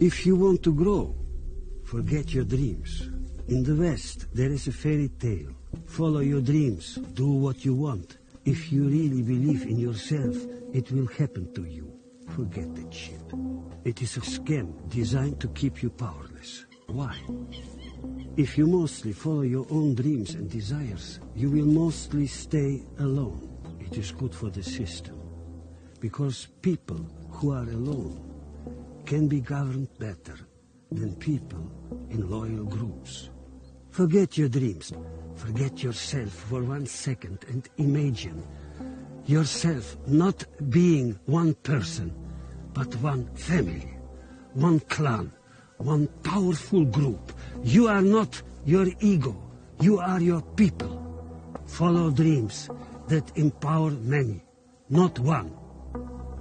If you want to grow, forget your dreams. In the West, there is a fairy tale. Follow your dreams, do what you want. If you really believe in yourself, it will happen to you. Forget that shit. It is a scam designed to keep you powerless. Why? If you mostly follow your own dreams and desires, you will mostly stay alone. It is good for the system. Because people who are alone can be governed better than people in loyal groups. Forget your dreams. Forget yourself for one second and imagine yourself not being one person, but one family, one clan, one powerful group. You are not your ego. You are your people. Follow dreams that empower many, not one.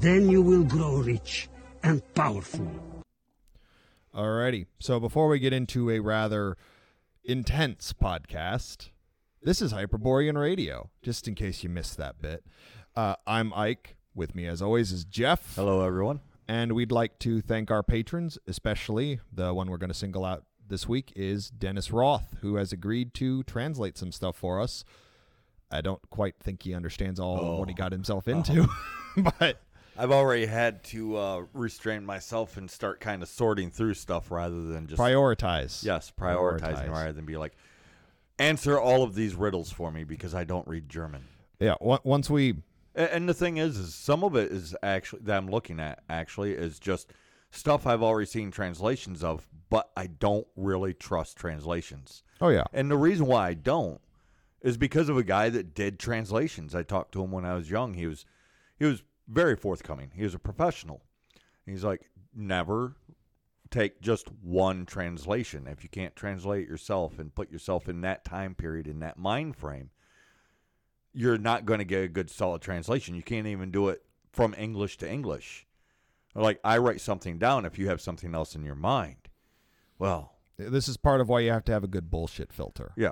Then you will grow rich and powerful. Alrighty. So before we get into a rather intense podcast, this is Hyperborean Radio, just in case you missed that bit. Uh, I'm Ike. With me, as always, is Jeff. Hello, everyone. And we'd like to thank our patrons, especially the one we're going to single out this week is Dennis Roth, who has agreed to translate some stuff for us. I don't quite think he understands all of what he Oh. got himself into, but I've already had to uh, restrain myself and start kind of sorting through stuff rather than just prioritize. yes, prioritizing Prioritize. rather than be like answer all of these riddles for me because I don't read German. Yeah. on- Once we A- And the thing is, is some of it is actually that I'm looking at actually is just stuff I've already seen translations of, but I don't really trust translations. Oh yeah. And the reason why I don't is because of a guy that did translations. I talked to him when I was young. He was he was very forthcoming. He was a professional. He's like, never take just one translation. If you can't translate yourself and put yourself in that time period in that mind frame, you're not going to get a good solid translation. You can't even do it from English to English. Like I write something down if you have something else in your mind. Well, This is part of why you have to have a good bullshit filter. yeah.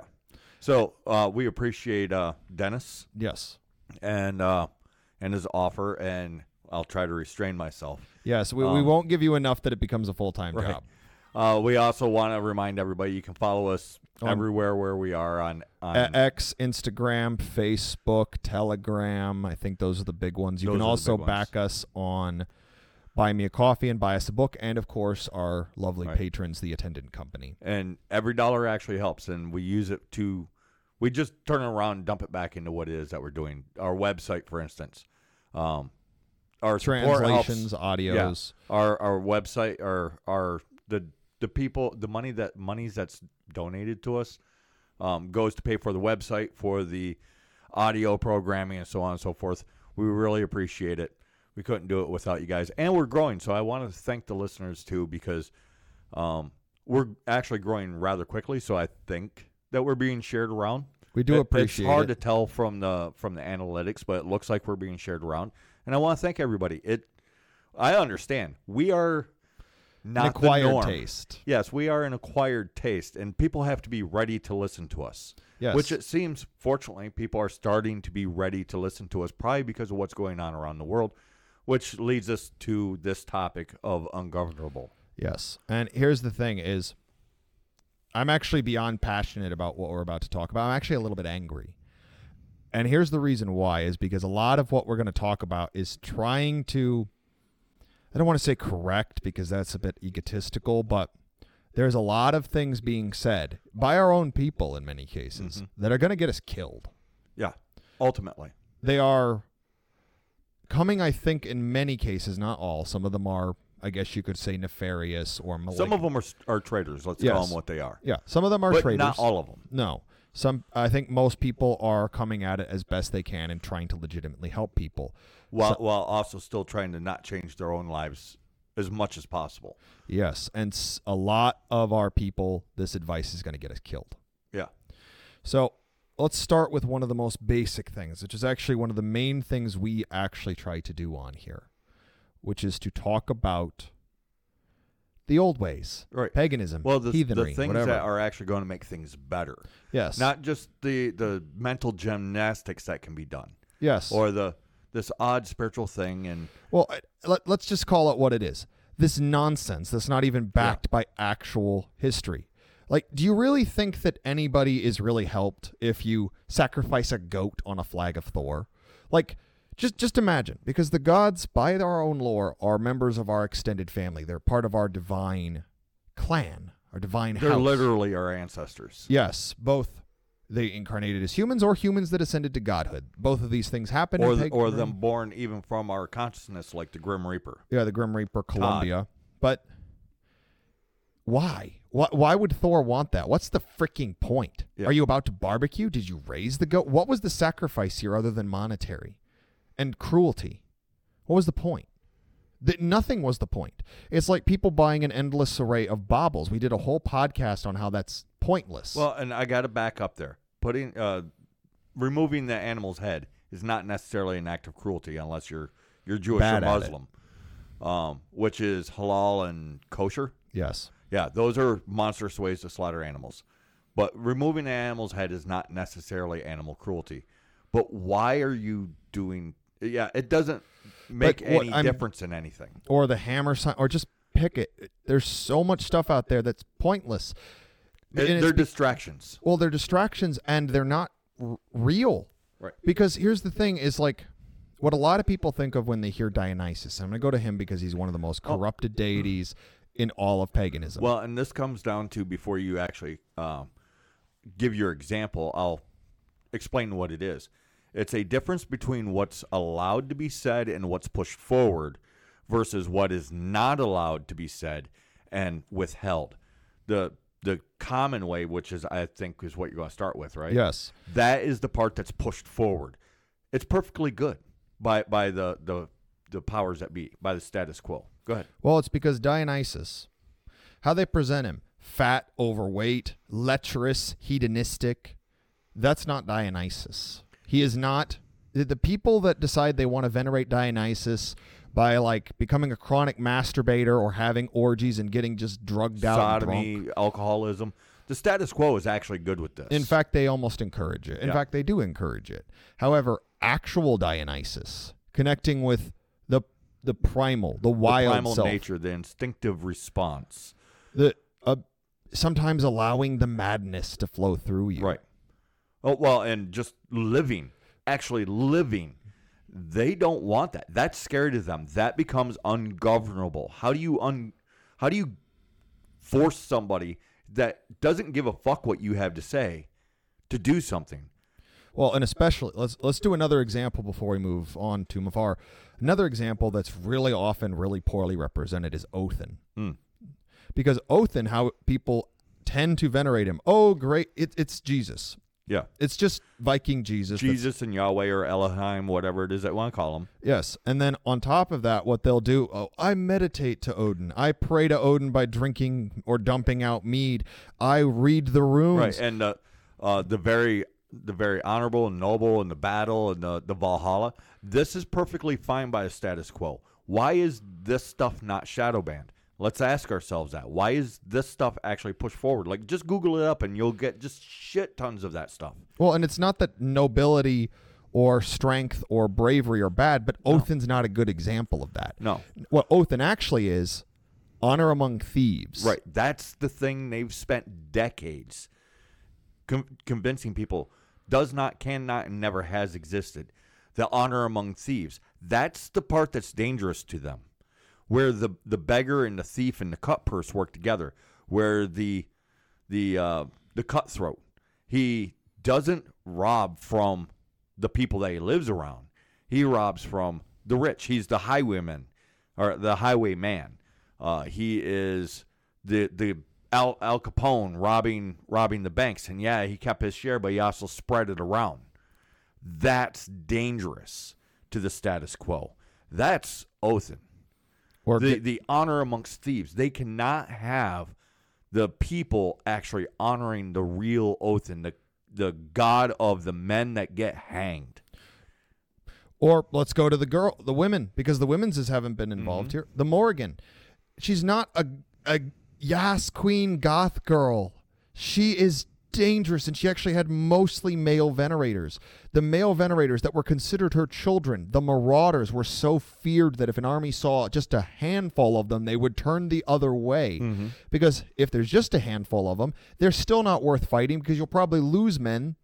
So uh, we appreciate uh, Dennis Yes. and uh, and his offer, and I'll try to restrain myself. Yes. We, we Um, won't give you enough that it becomes a full time Right. job. Uh, we also want to remind everybody you can follow us On- everywhere where we are on. on X, Instagram, Facebook, Telegram. I think those are the big ones. You can also back us on Buy Me a Coffee and buy us a book, and of course our lovely Right. patrons, the Attendant Company. and every dollar actually helps, and we use it to. We just turn it around and dump it back into what it is that we're doing. Our website, for instance, um, our support helps- Translations, audios. our our website our our the the people the money that monies that's donated to us um, goes to pay for the website for the audio programming and so on and so forth. We really appreciate it. We couldn't do it without you guys. And we're growing so i want to thank the listeners too because um, we're actually growing rather quickly so i think that we're being shared around We do it- appreciate It's hard it. to tell from the from the analytics, but it looks like we're being shared around. And I want to thank everybody. It, I understand we are not An acquired the norm. taste. Yes, we are an acquired taste, and people have to be ready to listen to us. Yes. Which it seems, fortunately, people are starting to be ready to listen to us, probably because of what's going on around the world. Which leads us to this topic of ungovernable. Yes. And here's the thing is I'm actually beyond passionate about what we're about to talk about. I'm actually a little bit angry. And here's the reason why is because a lot of what we're going to talk about is trying to I don't want to say correct because that's a bit egotistical, but there's a lot of things being said by our own people in many cases mm-hmm. that are going to get us killed. Yeah, ultimately. They are coming, I think, in many cases, not all. Some of them are, I guess you could say, nefarious or malignant. Some of them are, are traitors. Let's call them what they are. Yeah, some of them are but traitors. not all of them. No, some. I think most people are coming at it as best they can and trying to legitimately help people. while So- while also still trying to not change their own lives as much as possible. Yes, and a lot of our people, this advice is going to get us killed. Yeah. So let's start with one of the most basic things, which is actually one of the main things we actually try to do on here, which is to talk about the old ways, Right. paganism, Well, the, heathenry, the things whatever. that are actually going to make things better, yes, not just the the mental gymnastics that can be done, yes, or the this odd spiritual thing, and Well, let, let's just call it what it is. this nonsense that's not even backed by actual history. Like, do you really think that anybody is really helped if you sacrifice a goat on a flag of Thor? Like, just just imagine, because the gods, by our own lore, are members of our extended family. They're part of our divine clan, our divine They're house. literally our ancestors. Yes, both they incarnated as humans or humans that ascended to godhood. Both of these things happen. Or, in th- pagan or them born even from our consciousness, like the Grim Reaper. Yeah, the Grim Reaper, Columbia. But why? Why? Why would Thor want that? What's the freaking point? Yeah. Are you about to barbecue? Did you raise the goat? What was the sacrifice here other than monetary and cruelty? What was the point? That nothing was the point. It's like people buying an endless array of baubles. We did a whole podcast on how that's pointless. Well, and I got to back up there. Putting, uh, removing the animal's head is not necessarily an act of cruelty unless you're you're Jewish Bad or. Muslim, um, which is halal and kosher. yes. Yeah, those are monstrous ways to slaughter animals. But removing an animal's head is not necessarily animal cruelty. But why are you doing? Yeah, it doesn't make what any I'm- difference in anything. Or the hammer sign, or just pick it. There's so much stuff out there that's pointless. They're, And they're distractions. well they're distractions and they're not r- real Right. because here's the thing is like what a lot of people think of when they hear dionysus i'm going to go to him because he's one of the most Oh. corrupted deities in all of paganism Well, and this comes down to before you actually um, give your example, I'll explain what it is. It's a difference between what's allowed to be said and what's pushed forward versus what is not allowed to be said and withheld. The the common way, which is I think is what you're going to start with, right? yes That is the part that's pushed forward. It's perfectly good by by the the the powers that be, by the status quo. Go ahead. well it's because dionysus how they present him fat overweight lecherous hedonistic that's not dionysus he is not the- the people that decide they want to venerate dionysus by like becoming a chronic masturbator or having orgies and getting just drugged out sodomy, alcoholism. The status quo is actually good with this. In fact, they almost encourage it. In Yeah. fact, they do encourage it. However, actual Dionysus, connecting with the the primal, the the wild primal self, nature, the instinctive response. the uh, sometimes allowing the madness to flow through you. Right. Oh well, and just living, actually living. They don't want that. That's scary to them. That becomes ungovernable. How do you un how do you force somebody that doesn't give a fuck what you have to say to do something? Well, and especially let's let's do another example before we move on to Mafar. Another example that's really often really poorly represented is Othin. Mm. Because Othin, how people tend to venerate him. Oh, great! It, it's Jesus. Yeah. It's just Viking Jesus. Jesus and Yahweh or Elohim, whatever it is that you want to call them. Yes, and then on top of that, what they'll do? Oh, I meditate to Odin. I pray to Odin by drinking or dumping out mead. I read the runes. Right, and uh, uh, the very the very honorable and noble and the battle and the the Valhalla. This is perfectly fine by the status quo. Why is this stuff not shadow banned? Let's ask ourselves that. Why is this stuff actually pushed forward? Like, just Google it up and you'll get just shit tons of that stuff. Well, and it's not that nobility or strength or bravery are bad, but Othin's not a good example of that. No, What Othin actually is honor among thieves. right. That's the thing they've spent decades con- convincing people does not, cannot, and never has existed. The honor among thieves. That's the part that's dangerous to them. Where the the beggar and the thief and the cut purse work together. Where the the uh, the cutthroat he doesn't rob from the people that he lives around. He robs from the rich. He's the highwayman or the highwayman. Uh, he is the the Al, Al Capone robbing robbing the banks, and yeah, he kept his share, but he also spread it around. That's dangerous to the status quo. That's Othin. Or The the honor amongst thieves. They cannot have the people actually honoring the real Othin, the the god of the men that get hanged. Or let's go to the girl, the women, because the women's haven't been involved Mm-hmm. here. The Morrigan, she's not a a Yas Queen goth girl. She is dangerous and she actually had mostly male venerators. The male venerators that were considered her children, the marauders, were so feared that if an army saw just a handful of them, they would turn the other way. Mm-hmm. Because if there's just a handful of them, they're still not worth fighting because you'll probably lose men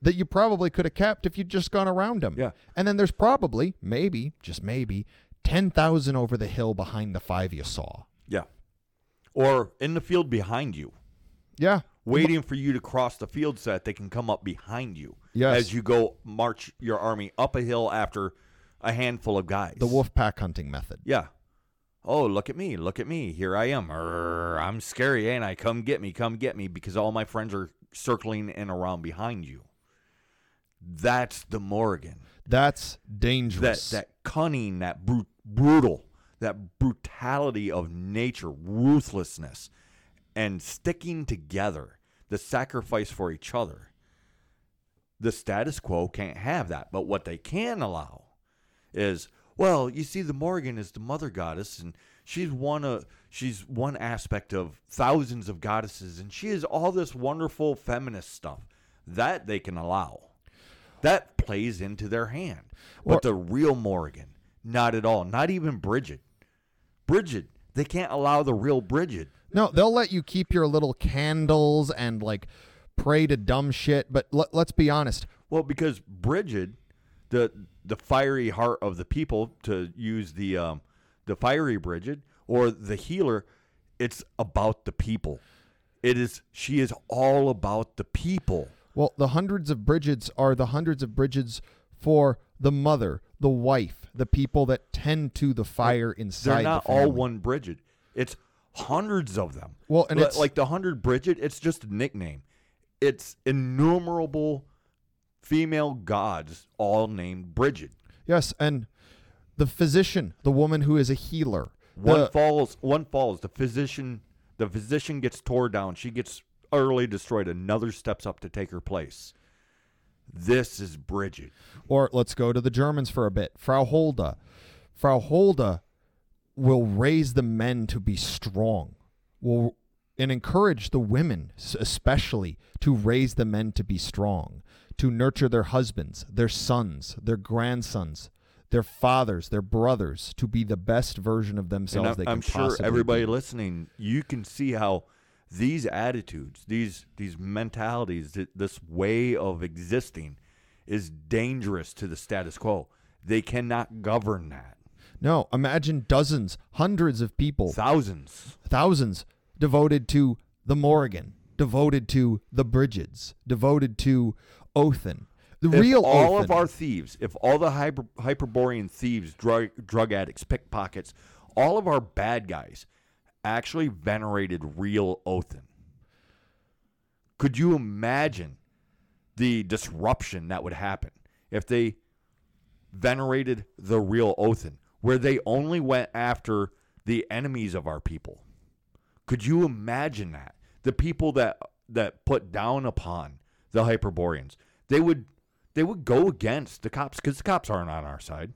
that you probably could have kept if you'd just gone around them. Yeah. And then there's probably, maybe, just maybe, 10,000 over the hill behind the five you saw. Yeah. Or in the field behind you, Yeah. Waiting for you to cross the field so that they can come up behind you Yes. as you go march your army up a hill after a handful of guys. The wolf pack hunting method. Yeah. Oh, look at me. Look at me. Here I am. Arr, I'm scary, ain't I? Come get me. Come get me because all my friends are circling and around behind you. That's the Morrigan. That's That dangerous. that that cunning, that bru- brutal, that brutality of nature, ruthlessness, and sticking together, the sacrifice for each other. The status quo can't have that, but what they can allow is, well, you see, the Morrigan is the mother goddess, and she's one of she's one aspect of thousands of goddesses, and she is all this wonderful feminist stuff that they can allow. That plays into their hand. But Or- the real Morrigan, not at all. Not even Bridget. Bridget, they can't allow the real Bridget. No, they'll let you keep your little candles and like pray to dumb shit, but let, let's be honest. Well, because Bridget, the the fiery heart of the people, to use the um, the fiery Bridget or the healer, it's about the people. It is she is all about the people. Well, the hundreds of Bridgets are the hundreds of Bridgets for the mother, the wife, the people that tend to the fire inside They're not the all one Bridget. It's hundreds of them. Well, and Li- it's- like the hundred Bridget. It's just a nickname. It's innumerable female gods, all named Bridget. Yes, and the physician, the woman who is a healer. One the- falls. One falls. The physician. The physician gets tore down. She gets utterly destroyed. Another steps up to take her place. This is Bridget. Or let's go to the Germans for a bit. Frau Holda. Frau Holda will raise the men to be strong. Will and encourage the women especially to raise the men to be strong, to nurture their husbands, their sons, their grandsons, their fathers, their brothers to be the best version of themselves I'm, they I'm can sure everybody be. listening, you can see how these attitudes, these these mentalities, this way of existing, is dangerous to the status quo. They cannot govern that. No, imagine dozens, hundreds of people Thousands. thousands devoted to the Morrigan, devoted to the Bridgets, devoted to Othin. The if real all Othin. of our thieves, if all the hyper, Hyperborean thieves, drug drug addicts, pickpockets, all of our bad guys actually venerated real Othin, could you imagine the disruption that would happen if they venerated the real Othin, where they only went after the enemies of our people? Could you imagine that? The people that that put down upon the Hyperboreans, they would they would go against the cops because the cops aren't on our side.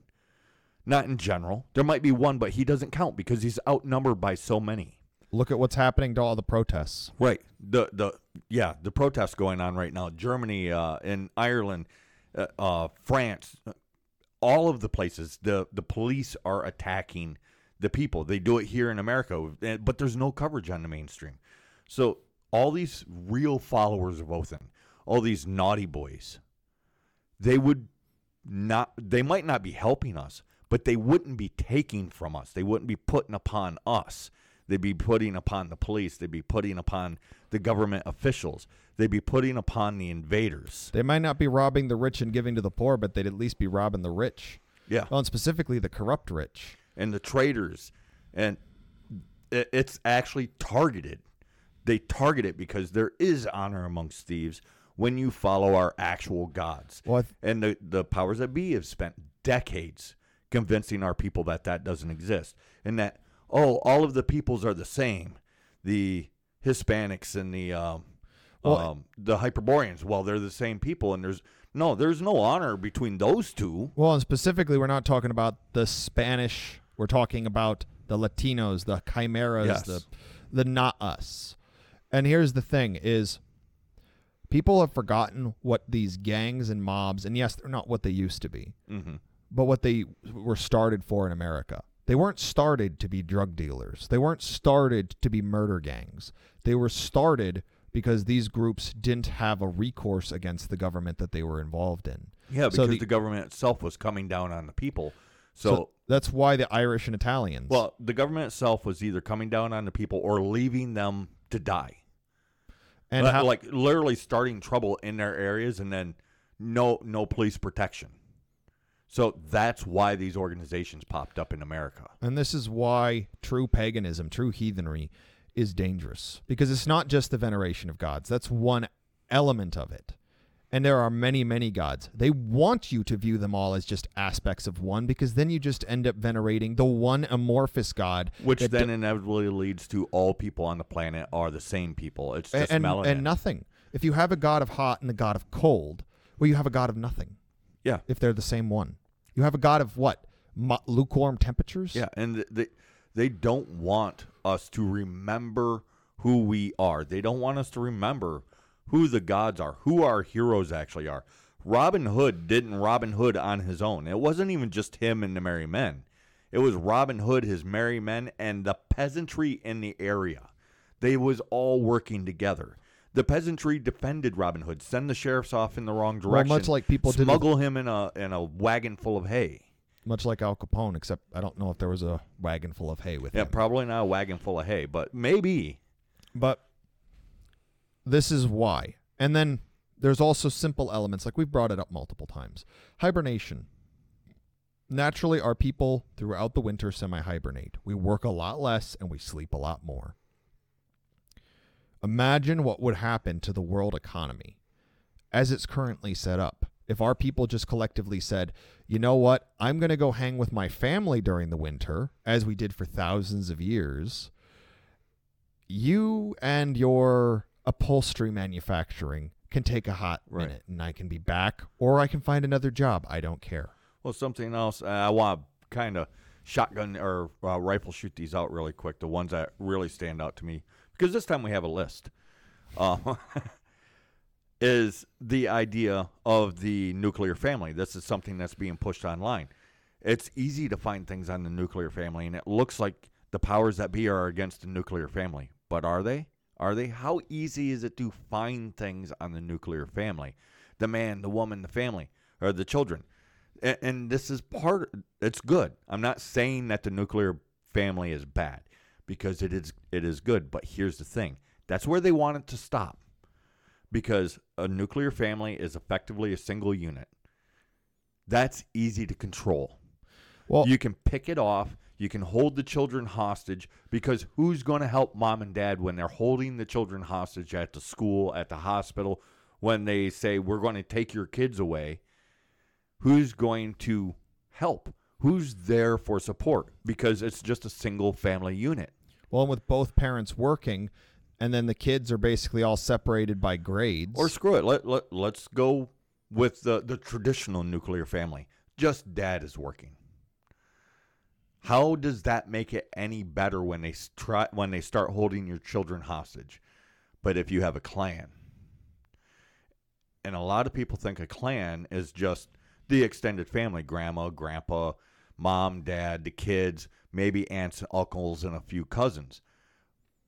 Not in general. There might be one, but he doesn't count because he's outnumbered by so many. Look at what's happening to all the protests. Right. The the yeah the protests going on right now. Germany, uh, in Ireland, uh, uh, France, all of the places. The the police are attacking the people. They do it here in America, eh, but there's no coverage on the mainstream. So all these real followers of Othin, all these naughty boys, they would not. They might not be helping us, but they wouldn't be taking from us. They wouldn't be putting upon us. They'd be putting upon the police. They'd be putting upon the government officials. They'd be putting upon the invaders. They might not be robbing the rich and giving to the poor, but they'd at least be robbing the rich. Yeah. Well, and specifically the corrupt rich. and the traitors, and it's actually targeted. They target it because there is honor amongst thieves when you follow our actual gods. Well, th- and the the powers that be have spent decades convincing our people that that doesn't exist, and that oh, all of the peoples are the same. The Hispanics and the um, Well, um, the Hyperboreans, well, they're the same people, and there's no, there's no honor between those two. Well, and specifically, we're not talking about the Spanish. We're talking about the Latinos, the chimeras, Yes. the the not us. And here's the thing: is People have forgotten what these gangs and mobs, and yes, they're not what they used to be, Mm-hmm. but what they were started for in America. They weren't started to be drug dealers. They weren't started to be murder gangs. They were started because these groups didn't have a recourse against the government that they were involved in. Yeah, So because the- the, government itself was coming down on the people. So, So, that's why the Irish and Italians. well, the government itself was either coming down on the people or leaving them to die. and how, like literally starting trouble in their areas and then no no police protection. So that's why these organizations popped up in America. And this is why true paganism, true heathenry, is dangerous because it's not just the veneration of gods. That's one element of it. And there are many, many gods. They want you to view them all as just aspects of one because then you just end up venerating the one amorphous god. Which then d- inevitably leads to all people on the planet are the same people. It's just and, melanin. and nothing. If you have a god of hot and a god of cold, well, you have a god of nothing. Yeah. If they're the same one, you have a god of what? Mo- lukewarm temperatures. Yeah, and they they don't want us to remember who we are. They don't want us to remember who the gods are, who our heroes actually are. Robin Hood didn't Robin Hood on his own. It wasn't even just him and the merry men. It was Robin Hood, his merry men, and the peasantry in the area. They was all working together. The peasantry defended Robin Hood, send the sheriffs off in the wrong direction, Well, much like people did with- smuggle him in a in a wagon full of hay. much like Al Capone, except I don't know if there was a wagon full of hay with Yeah, him. Yeah, probably not a wagon full of hay, but maybe. But this is why. And then there's also simple elements, like we've brought it up multiple times. Hibernation. Naturally, our people throughout the winter semi hibernate. We work a lot less and we sleep a lot more. Imagine what would happen to the world economy as it's currently set up if our people just collectively said, you know what, I'm going to go hang with my family during the winter, as we did for thousands of years. You and your upholstery manufacturing can take a hot Right. minute and I can be back, or I can find another job. I don't care. Well, something else. uh, I want to kind of shotgun or uh, rifle shoot these out really quick. The ones that really stand out to me because this time we have a list. Uh, is the idea of the nuclear family. This is something that's being pushed online. It's easy to find things on the nuclear family, and it looks like the powers that be are against the nuclear family. But are they? Are they? How easy is it to find things on the nuclear family? The man, the woman, the family, or the children. And, and this is part. It's good. I'm not saying that the nuclear family is bad because it is. It is good. But here's the thing. That's where they want it to stop because a nuclear family is effectively a single unit. That's easy to control. Well, you can pick it off. You can hold the children hostage because who's going to help mom and dad when they're holding the children hostage at the school, at the hospital, when they say, we're going to take your kids away? Who's going to help? Who's there for support? Because it's just a single family unit. Well, and with both parents working, and then the kids are basically all separated by grades. Or screw it. Let, let, let's go with the, the traditional nuclear family. Just dad is working. How does that make it any better when they try when they start holding your children hostage? But if you have a clan, and a lot of people think a clan is just the extended family, grandma, grandpa, mom, dad, the kids, maybe aunts and uncles and a few cousins.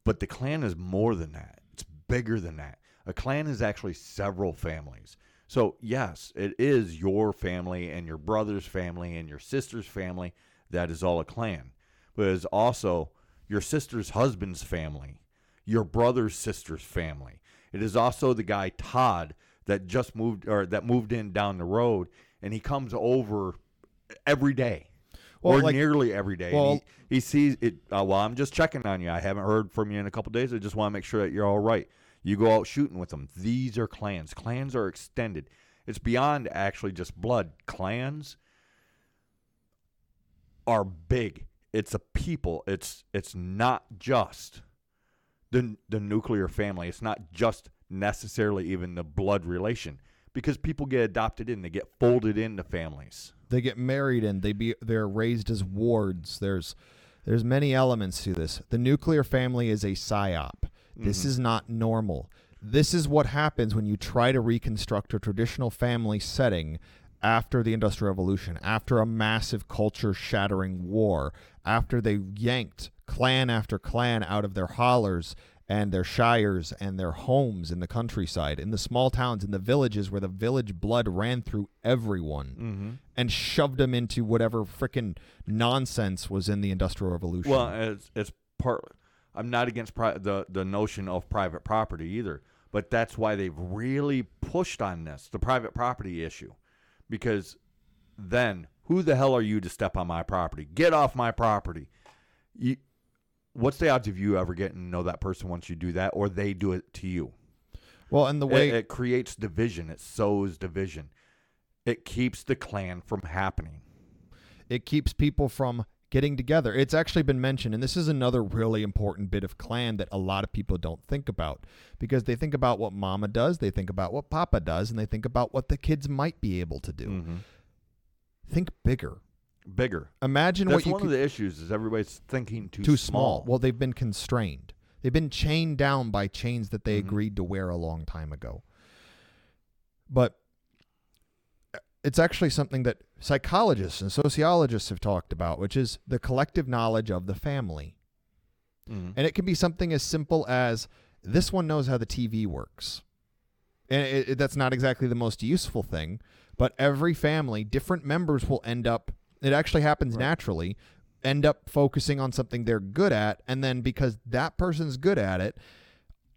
But the clan is more than that. It's bigger than that. A clan is actually several families. So, yes, it is your family and your brother's family and your sister's family. That is all a clan. But it is also your sister's husband's family, your brother's sister's family. It is also the guy Todd that just moved or that moved in down the road and he comes over every day. Well, or like- nearly every day. well- he, he sees it. Uh, well, I'm just checking on you. I haven't heard from you in a couple days. I just want to make sure that you're all right. You go out shooting with them. These are clans. Clans are extended. It's beyond actually just blood. Clans are big. It's a people. It's it's not just the the nuclear family. It's not just necessarily even the blood relation because people get adopted in. They get folded into families. They get married and they be they're raised as wards. There's there's many elements to this. The nuclear family is a psyop. This mm-hmm. is not normal. This is what happens when you try to reconstruct a traditional family setting after the Industrial Revolution, after a massive culture shattering war, after they yanked clan after clan out of their hollers and their shires and their homes in the countryside, in the small towns, in the villages where the village blood ran through everyone Mm-hmm. and shoved them into whatever frickin' nonsense was in the Industrial Revolution. Well, it's it's part. I'm not against pri- the the notion of private property either, but that's why they've really pushed on this, the private property issue, because then who the hell are you to step on my property? Get off my property. You, what's the odds of you ever getting to know that person once you do that, or they do it to you? well, and the It- way it, creates division. It sows division. It keeps the clan from happening. it keeps people from getting together. It's actually been mentioned, and this is another really important bit of clan that a lot of people don't think about because they think about what mama does, they think about what papa does, and they think about what the kids might be able to do. Mm-hmm. Think bigger. Bigger. Imagine That's what you one could, of the issues is everybody's thinking too, too small. Well, they've been constrained. They've been chained down by chains that they Mhm. agreed to wear a long time ago. But uh, it's actually something that psychologists and sociologists have talked about, which is the collective knowledge of the family. Mhm. And it can be something as simple as this one knows how the TV works. And it, it- that's not exactly the most useful thing, but every family, different members will end up, it actually happens Right. naturally, end up focusing on something they're good at. And then because that person's good at it,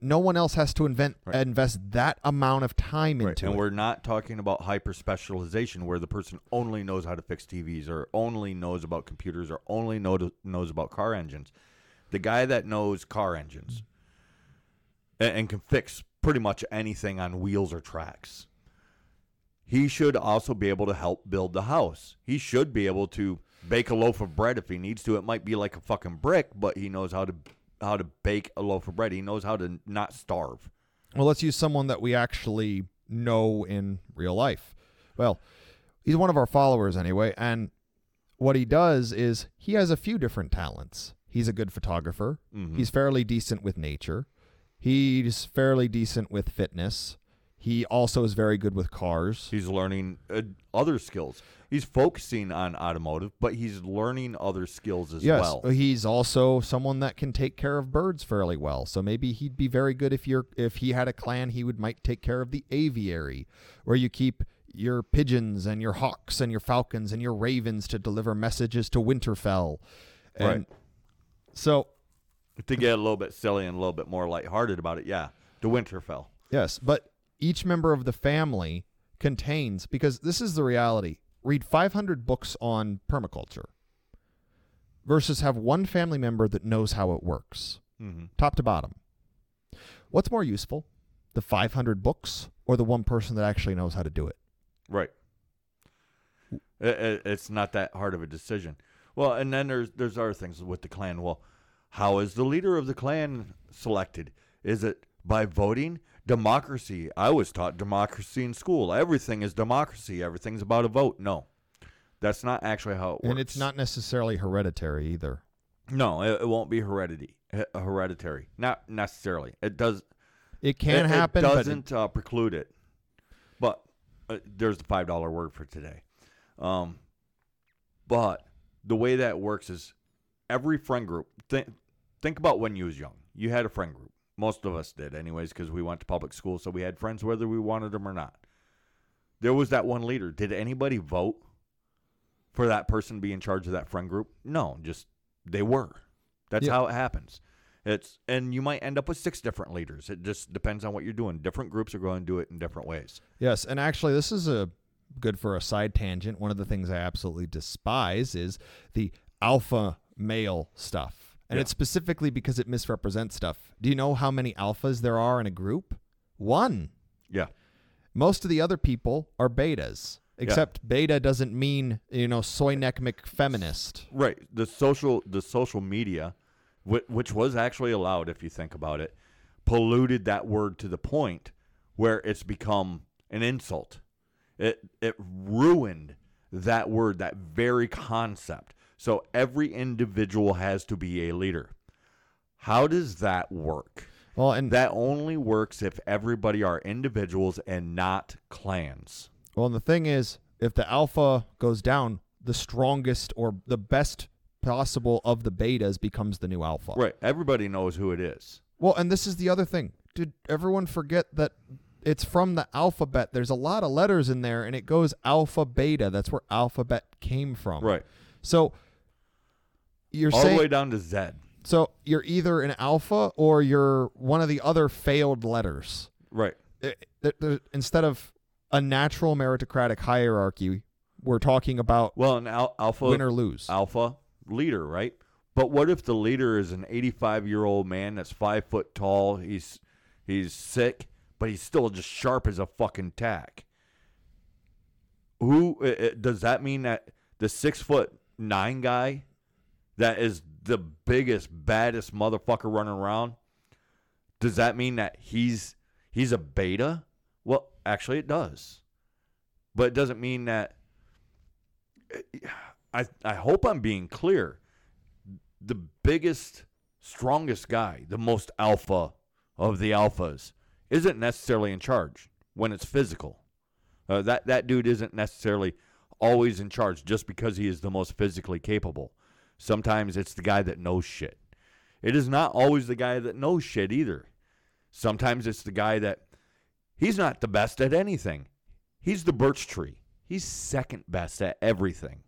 no one else has to invent, Right. invest that amount of time Right. into And it. And we're not talking about hyper specialization where the person only knows how to fix TVs or only knows about computers or only know knows about car engines. The guy that knows car engines and, and can fix pretty much anything on wheels or tracks, he should also be able to help build the house. He should be able to bake a loaf of bread if he needs to. It might be like a fucking brick, but he knows how to how to bake a loaf of bread. He knows how to not starve. Well, let's use someone that we actually know in real life. Well, he's one of our followers anyway, and what he does is he has a few different talents. He's a good photographer. Mhm. He's fairly decent with nature. He's fairly decent with fitness. He also is very good with cars. He's learning uh, other skills. He's focusing on automotive, but he's learning other skills as yes, well. he's also someone that can take care of birds fairly well. So maybe he'd be very good if you're if he had a clan, he would might take care of the aviary, where you keep your pigeons and your hawks and your falcons and your ravens to deliver messages to Winterfell. And Right. So to get a little bit silly and a little bit more lighthearted about it, yeah, to Winterfell. Yes, but each member of the family contains because this is the reality. Read 500 books on permaculture versus have one family member that knows how it works, Mm-hmm. top to bottom. What's more useful, the 500 books or the one person that actually knows how to do it? Right. It, it, it's not that hard of a decision. Well, and then there's there's other things with the clan. Well, how is the leader of the clan selected? Is it by voting? Democracy. I was taught democracy in school. Everything is democracy. Everything's about a vote. No, that's not actually how it works. And it's not necessarily hereditary either. No, it, it won't be heredity. Hereditary. Not necessarily. It does. It can it, happen, It but it- doesn't uh, preclude it. But uh, there's the five dollar word for today. Um, but the way that works is every friend group. Think think about when you was young. You had a friend group. Most of us did, anyways, because we went to public school, so we had friends whether we wanted them or not. There was that one leader. Did anybody vote for that person to be in charge of that friend group? No, just they were. That's Yeah. how it happens. It's and you might end up with six different leaders. It just depends on what you're doing. Different groups are going to do it in different ways. Yes, and actually, this is a good for a side tangent. One of the things I absolutely despise is the alpha male stuff, and Yeah. it's specifically because it misrepresents stuff. Do you know how many alphas there are in a group? One. Yeah. Most of the other people are betas, except beta doesn't mean you know soy neck McFeminist. Right. The social the social media, whi- which was actually allowed if you think about it, polluted that word to the point where it's become an insult. It it ruined that word, that very concept. So every individual has to be a leader. How does that work? Well, and That only works if everybody are individuals and not clans. well, and the thing is, if the alpha goes down, the strongest or the best possible of the betas becomes the new alpha. Right. Everybody knows who it is. Well, and this is the other thing. Did everyone forget that it's from the alphabet? There's a lot of letters in there, and it goes alpha beta. That's where alphabet came from. Right. So you're All saying the way down to Z. so you're either an alpha or you're one of the other failed letters. Right. It- it- it- instead of a natural meritocratic hierarchy, we're talking about Well, an al- alpha win or lose. alpha leader, right? But what if the leader is an 85 year old man that's five foot tall? He's he's sick, but he's still just sharp as a fucking tack. Who uh, does that mean that the six foot nine guy that is the biggest baddest motherfucker running around? Does that mean that he's he's a beta? Well, actually, it does, but it doesn't mean that. I I hope I'm being clear. The biggest, strongest guy, the most alpha of the alphas, isn't necessarily in charge when it's physical. Uh, that that dude isn't necessarily always in charge just because he is the most physically capable. Sometimes it's the guy that knows shit. It is not always the guy that knows shit either. Sometimes it's the guy that he's not the best at anything. He's the birch tree. He's second best at everything.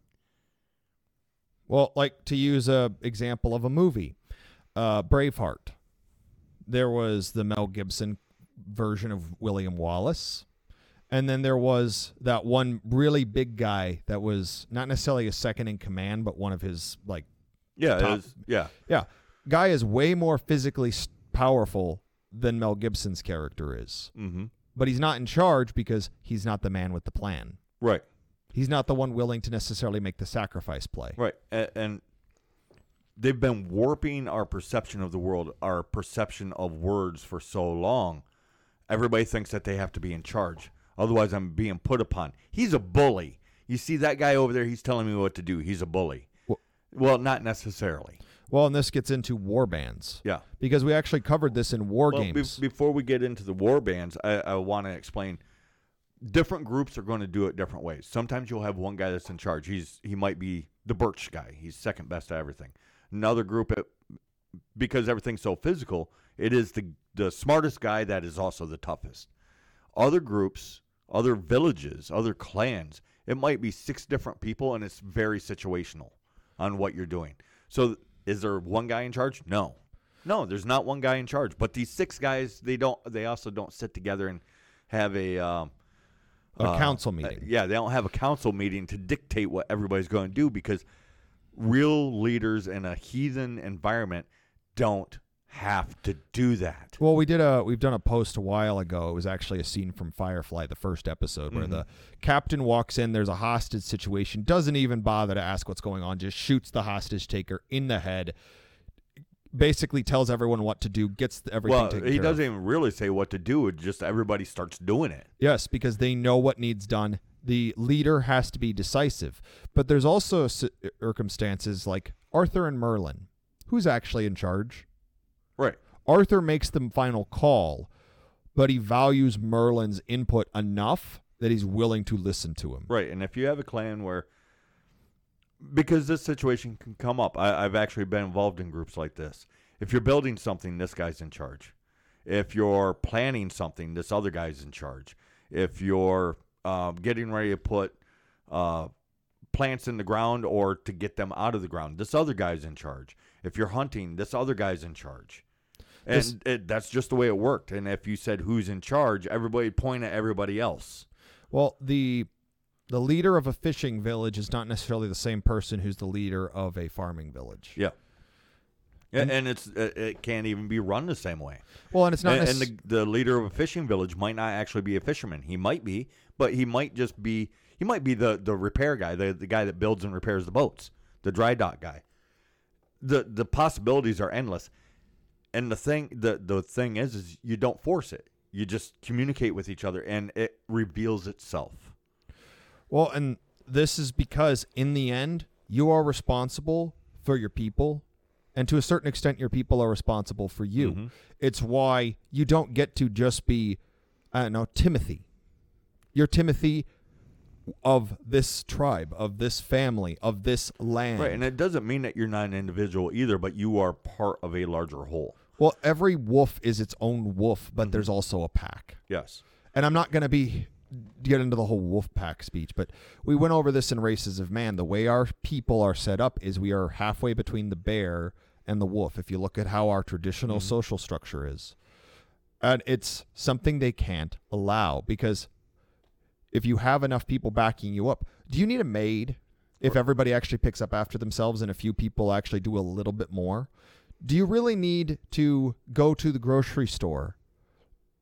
Well, like to use a example of a movie, uh, Braveheart. There was the Mel Gibson version of William Wallace, and then there was that one really big guy that was not necessarily a second in command, but one of his like Yeah, Top- yeah. yeah, guy is way more physically powerful than Mel Gibson's character is, Mm-hmm. but he's not in charge because he's not the man with the plan. Right, He's not the one willing to necessarily make the sacrifice play. right. And, and they've been warping our perception of the world, our perception of words for so long. Everybody thinks that they have to be in charge. Otherwise, I'm being put upon. He's a bully. You see that guy over there? He's telling me what to do. He's a bully. Well- Well, not necessarily. Well, and this gets into war bands. Yeah. because we actually covered this in war Well, be- games. before we get into the war bands, I, I want to explain. Different groups are going to do it different ways. Sometimes you'll have one guy that's in charge. He's he might be the birch guy. He's second best at everything. Another group, it, because everything's so physical, it is the the smartest guy that is also the toughest. Other groups, other villages, other clans, it might be six different people, and it's very situational on what you're doing. So, is there one guy in charge? No, no, there's not one guy in charge. But these six guys, they don't. They also don't sit together and have a um, A council uh, meeting. yeah, they don't have a council meeting to dictate what everybody's going to do because real leaders in a heathen environment don't have to do that. well, we did a we've done a post a while ago. It was actually a scene from Firefly, the first episode, where mm-hmm. the captain walks in. There's a hostage situation. Doesn't even bother to ask what's going on. Just shoots the hostage taker in the head. Basically tells everyone what to do. Gets everything Well, he doesn't even really say what to do. It just everybody starts doing it. Yes, because they know what needs done. The leader has to be decisive. But there's also uh, circumstances like Arthur and Merlin. Who's actually in charge? Right. Arthur makes the final call, but he values Merlin's input enough that he's willing to listen to him. Right. And if you have a clan where, because this situation can come up, I, I've actually been involved in groups like this. If you're building something, this guy's in charge. If you're planning something, this other guy's in charge. If you're um, getting ready to put uh, plants in the ground or to get them out of the ground, this other guy's in charge. If you're hunting, this other guy's in charge. And This- it, that's just the way it worked. And if you said who's in charge, everybody would point at everybody else. Well, the the leader of a fishing village is not necessarily the same person who's the leader of a farming village. Yeah. And- and, it's it, it can't even be run the same way. Well, and it's not And, and the, the leader of a fishing village might not actually be a fisherman. He might be, but he might just be. He might be the the repair guy, the the guy that builds and repairs the boats, the dry dock guy. the The possibilities are endless, and the thing the the thing is, is you don't force it. You just communicate with each other, and it reveals itself. Well, and this is because in the end, you are responsible for your people And to a certain extent, your people are responsible for you. Mhm. It's why you don't get to just be, I don't know, Timothy. You're Timothy of this tribe, of this family, of this land. Right, and it doesn't mean that you're not an individual either, but you are part of a larger whole. well, every wolf is its own wolf, Mm-hmm. but there's also a pack. Yes. and I'm not going to be get into the whole wolf pack speech, but we went over this in Races of Man. The way our people are set up is we are halfway between the bear and the wolf. If you look at how our traditional social structure is, and it's something they can't allow because if you have enough people backing you up, do you need a maid? If everybody actually picks up after themselves and a few people actually do a little bit more, do you really need to go to the grocery store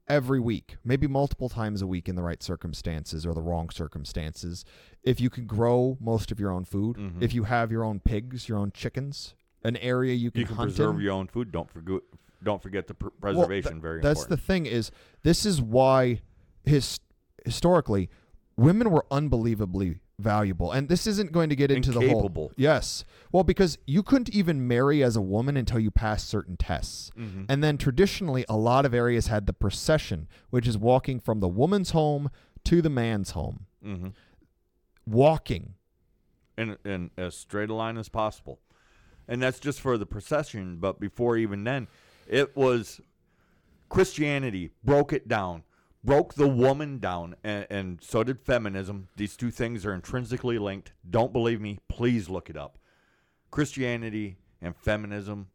every week, maybe multiple times a week in the right circumstances or the wrong circumstances. If you can grow most of your own food, Mhm. if you have your own pigs, your own chickens, an area you can, You can hunt preserve in. your own food. Don't forget. Don't forget the pr- Well, preservation. th- very That's important. the thing is this is why his historically women were unbelievably valuable. And this isn't going to get into the whole Yes. Well, because you couldn't even marry as a woman until you passed certain tests. Mhm. And then traditionally a lot of areas had the procession, which is walking from the woman's home to the man's home. Mm-hmm. Walking. in in as straight a line as possible, and that's just for the procession. But before even then, it was Christianity broke it down, broke the woman down, and, and so did feminism. These two things are intrinsically linked. Don't believe me? Please look it up. Christianity and feminism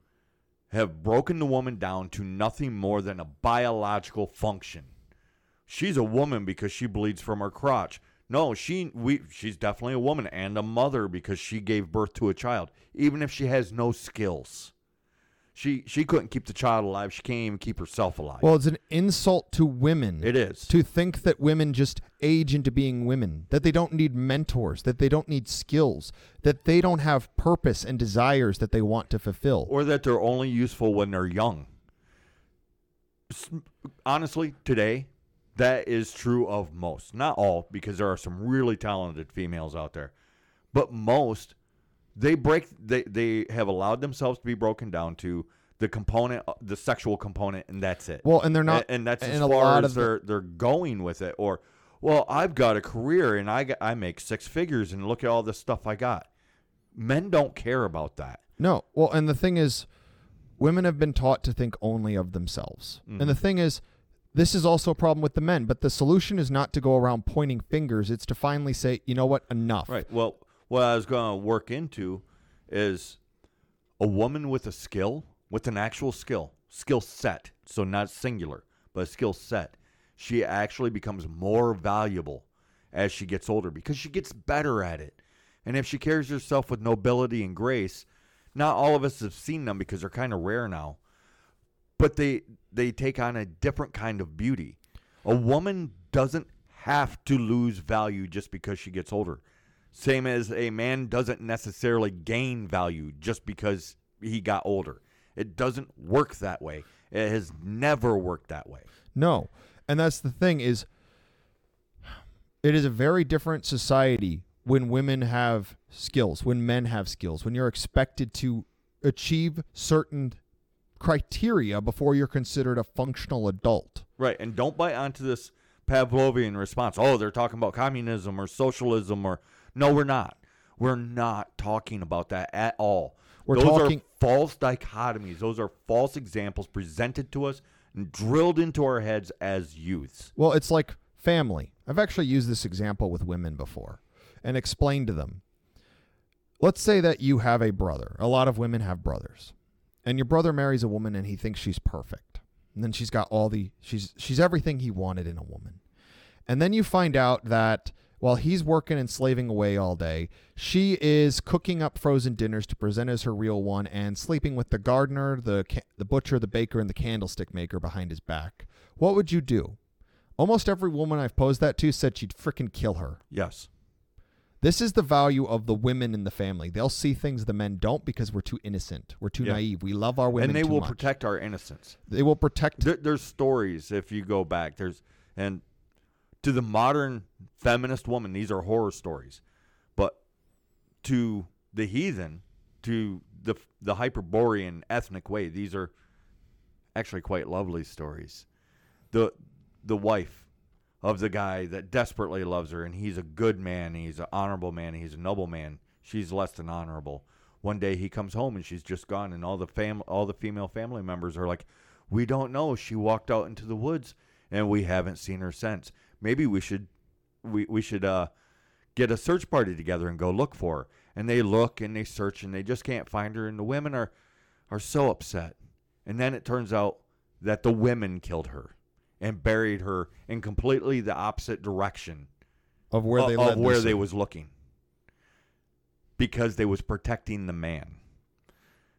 have broken the woman down to nothing more than a biological function. She's a woman because she bleeds from her crotch. No, she we she's definitely a woman and a mother because she gave birth to a child, even if she has no skills. She she couldn't keep the child alive. She can't even keep herself alive. Well, it's an insult to women. it is. to think that women just age into being women, that they don't need mentors, that they don't need skills, that they don't have purpose and desires that they want to fulfill. or that they're only useful when they're young. Honestly, today, that is true of most. Not all, because there are some really talented females out there, but most they break. They they have allowed themselves to be broken down to the component, uh, the sexual component, and that's it. Well, and they're not, A- and, that's as and a far as they're they're going with it. Or, well, I've got a career and I got, I make six figures, and look at all this stuff I got. Men don't care about that. No. Well, and the thing is, women have been taught to think only of themselves. Mm-hmm. And the thing is, this is also a problem with the men, but the solution is not to go around pointing fingers. It's to finally say, you know what, enough. Right. Well, what I was going to work into is a woman with a skill, with an actual skill, skill set. So not singular, but a skill set. She actually becomes more valuable as she gets older because she gets better at it. And if she carries herself with nobility and grace, not all of us have seen them because they're kind of rare now. But they they take on a different kind of beauty. A woman doesn't have to lose value just because she gets older. Same as a man doesn't necessarily gain value just because he got older. It doesn't work that way. It has never worked that way. No. And that's the thing is it is a very different society when women have skills, when men have skills, when you're expected to achieve certain criteria before you're considered a functional adult. Right. And don't buy onto this Pavlovian response. Oh, they're talking about communism or socialism or no, we're not. We're not talking about that at all. We're Those talking- are false dichotomies. Those are false examples presented to us and drilled into our heads as youths. Well, it's like family. I've actually used this example with women before and explained to them. Let's say that you have a brother. A lot of women have brothers. And your brother marries a woman and he thinks she's perfect. And then she's got all the she's she's everything he wanted in a woman. And then you find out that while he's working and slaving away all day, she is cooking up frozen dinners to present as her real one and sleeping with the gardener, the ca- the butcher, the baker, and the candlestick maker behind his back. What would you do? Almost every woman I've posed that to said she'd frickin' kill her. Yes. This is the value of the women in the family. They'll see things the men don't because we're too innocent. We're too Yeah. naive. We love our women and they will much. protect our innocence. They will protect. There, there's stories if you go back. There's and to the modern feminist woman, these are horror stories. But to the heathen, to the the Hyperborean ethnic way. These are actually quite lovely stories. The the wife of the guy that desperately loves her, and he's a good man, he's an honorable man, he's a noble man. She's less than honorable. One day he comes home and she's just gone, and all the fam all the female family members are like, "We don't know. She walked out into the woods, and we haven't seen her since. Maybe we should we we should uh get a search party together and go look for her." And they look and they search and they just can't find her, and the women are are so upset. And then it turns out that the women killed her and buried her in completely the opposite direction Of where they of, of where they was looking because they was protecting the man.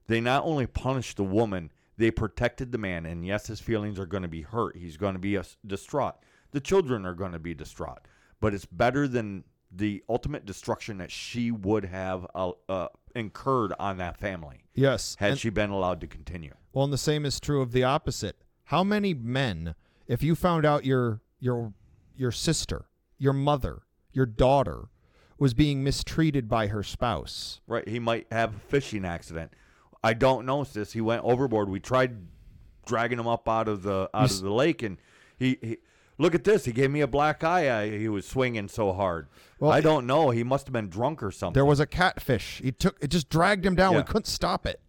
They not only punished the woman, they protected the man. And yes, his feelings are going to be hurt. He's going to be uh, distraught. The children are going to be distraught. But it's better than the ultimate destruction that she would have uh, uh, incurred on that family Yes. had and- she been allowed to continue. Well, and the same is true of the opposite. How many men, if you found out your your your sister, your mother, your daughter was being mistreated by her spouse, Right. He might have a fishing accident. I don't know this. He went overboard. We tried dragging him up out of the out s- of the lake, and he, he look at this. He gave me a black eye. I, he was swinging so hard. Well, I don't know. He must have been drunk or something. there was a catfish. He took it, just dragged him down. Yeah. We couldn't stop it.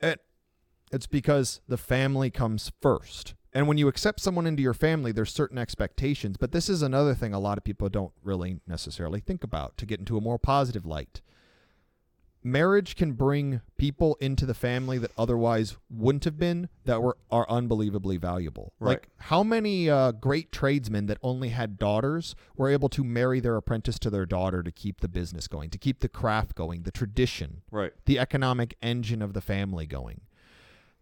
It it's because the family comes first. And when you accept someone into your family, there's certain expectations. But this is another thing a lot of people don't really necessarily think about to get into a more positive light. Marriage can bring people into the family that otherwise wouldn't have been that were are unbelievably valuable. Right. Like how many uh, great tradesmen that only had daughters were able to marry their apprentice to their daughter to keep the business going, to keep the craft going, the tradition right. the economic engine of the family going.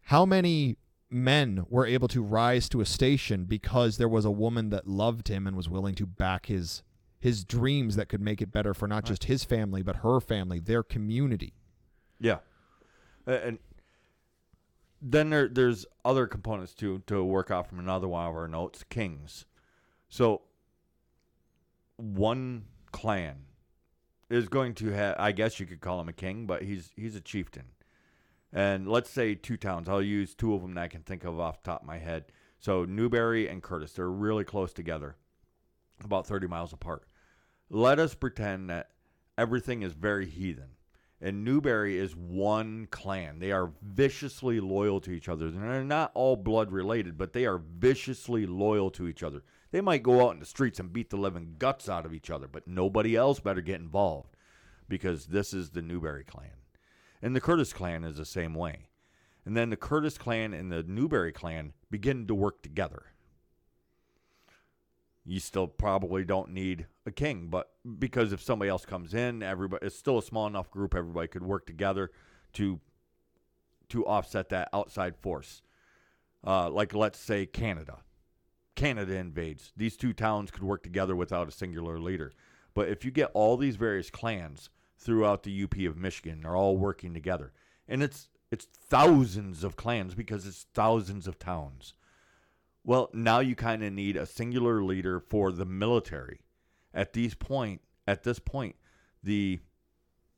How many men were able to rise to a station because there was a woman that loved him and was willing to back his his dreams that could make it better for not just his family but her family, their community. Yeah. And then there there's other components too to work out from another one of our notes. Kings. So one clan is going to have I guess you could call him a king, but he's he's a chieftain. And let's say two towns. I'll use two of them that I can think of off the top of my head. So Newberry and Curtis, they're really close together, about 30 miles apart. Let us pretend that everything is very heathen. And Newberry is one clan. They are viciously loyal to each other. And they're not all blood related, but they are viciously loyal to each other. They might go out in the streets and beat the living guts out of each other, but nobody else better get involved because this is the Newberry clan. And the Curtis clan is the same way. And then the Curtis clan and the Newberry clan begin to work together. You still probably don't need a king, but because if somebody else comes in, everybody it's still a small enough group everybody could work together to to offset that outside force. Uh, like let's say Canada. Canada invades. These two towns could work together without a singular leader. But if you get all these various clans throughout the UP of Michigan, they're all working together. And it's it's thousands of clans because it's thousands of towns. Well, now you kind of need a singular leader for the military. At these point, at this point, the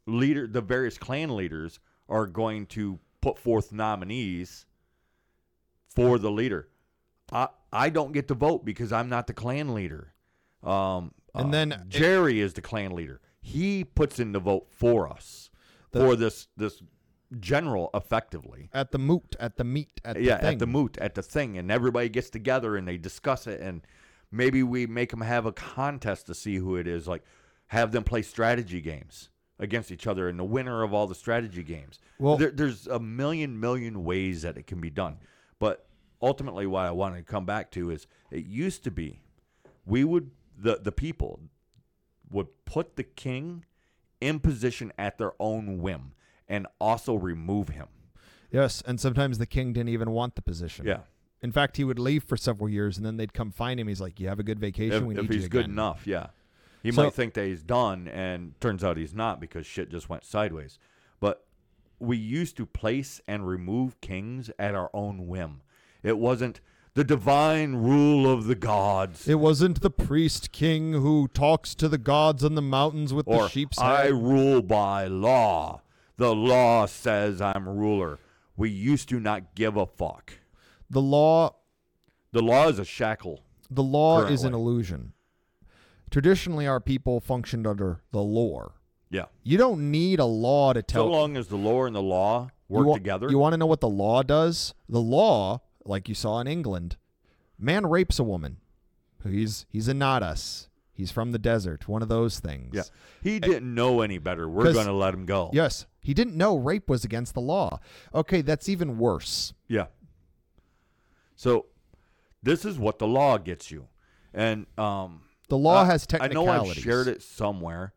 leader, the various clan leaders are going to put forth nominees for the leader. I I don't get to vote because I'm not the clan leader. Um, And uh, then it- Jerry is the clan leader. He puts in the vote for us The- for this this general effectively At the moot, at the meet, at yeah, the thing. at the moot, at the thing, and everybody gets together and they discuss it, and maybe we make them have a contest to see who it is. Like, have them play strategy games against each other, and the winner of all the strategy games. Well- there, there's a million, million ways that it can be done, but ultimately, what I want to come back to is it used to be we would the the people would put the king in position at their own whim and also remove him. Yes, and sometimes the king didn't even want the position. Yeah. In fact, he would leave for several years, and then they'd come find him. He's like, "You have a good vacation. if, we need if he's you good again." enough, yeah. He So- might think that he's done, and turns out he's not because shit just went sideways. But we used to place and remove kings at our own whim. It wasn't the divine rule of the gods, It wasn't the priest king who talks to the gods on the mountains with or the sheep's I head. rule by law. the law says I'm ruler. We used to not give a fuck. The law The law is a shackle. the law is an illusion. Traditionally our people functioned under the lore. Yeah. You don't need a law to tell So long as the law and the law work you wa- together. You want to know what the law does? The law, like you saw in England, man rapes a woman. He's he's a nadas. He's from the desert. One of those things. yeah. He didn't know any better. We're going to let him go. Yes. He didn't know rape was against the law. Okay, that's even worse. Yeah. So this is what the law gets you. And um The law has I know. I've shared it somewhere,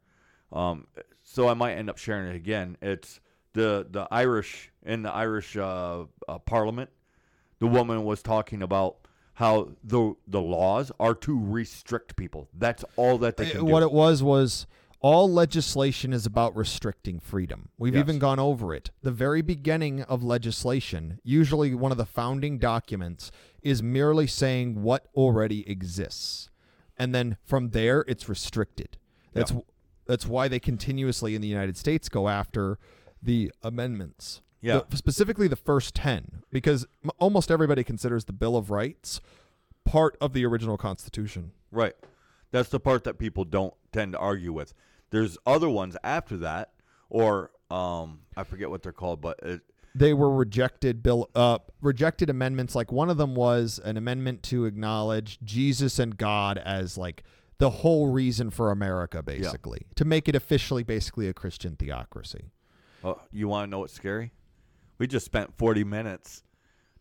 um, so I might end up sharing it again. It's the the Irish in the Irish uh, uh, Parliament. The woman was talking about how the the laws are to restrict people. That's all that they Uh, can what do. it was was all legislation is about restricting freedom. We've Yes. even gone over it. The very beginning of legislation, usually one of the founding documents, is merely saying what already exists. And then from there it's restricted. That's that's why they continuously in the United States go after the amendments. Yeah. The- specifically the first 10 because m- almost everybody considers the Bill of Rights part of the original constitution. right. That's the part that people don't tend to argue with. There's other ones after that, or um, I forget what they're called, but it, they were rejected bill uh rejected amendments like one of them was an amendment to acknowledge Jesus and God as like the whole reason for America basically to make it officially basically a Christian theocracy. Oh, you want to know what's scary? We just spent 40 minutes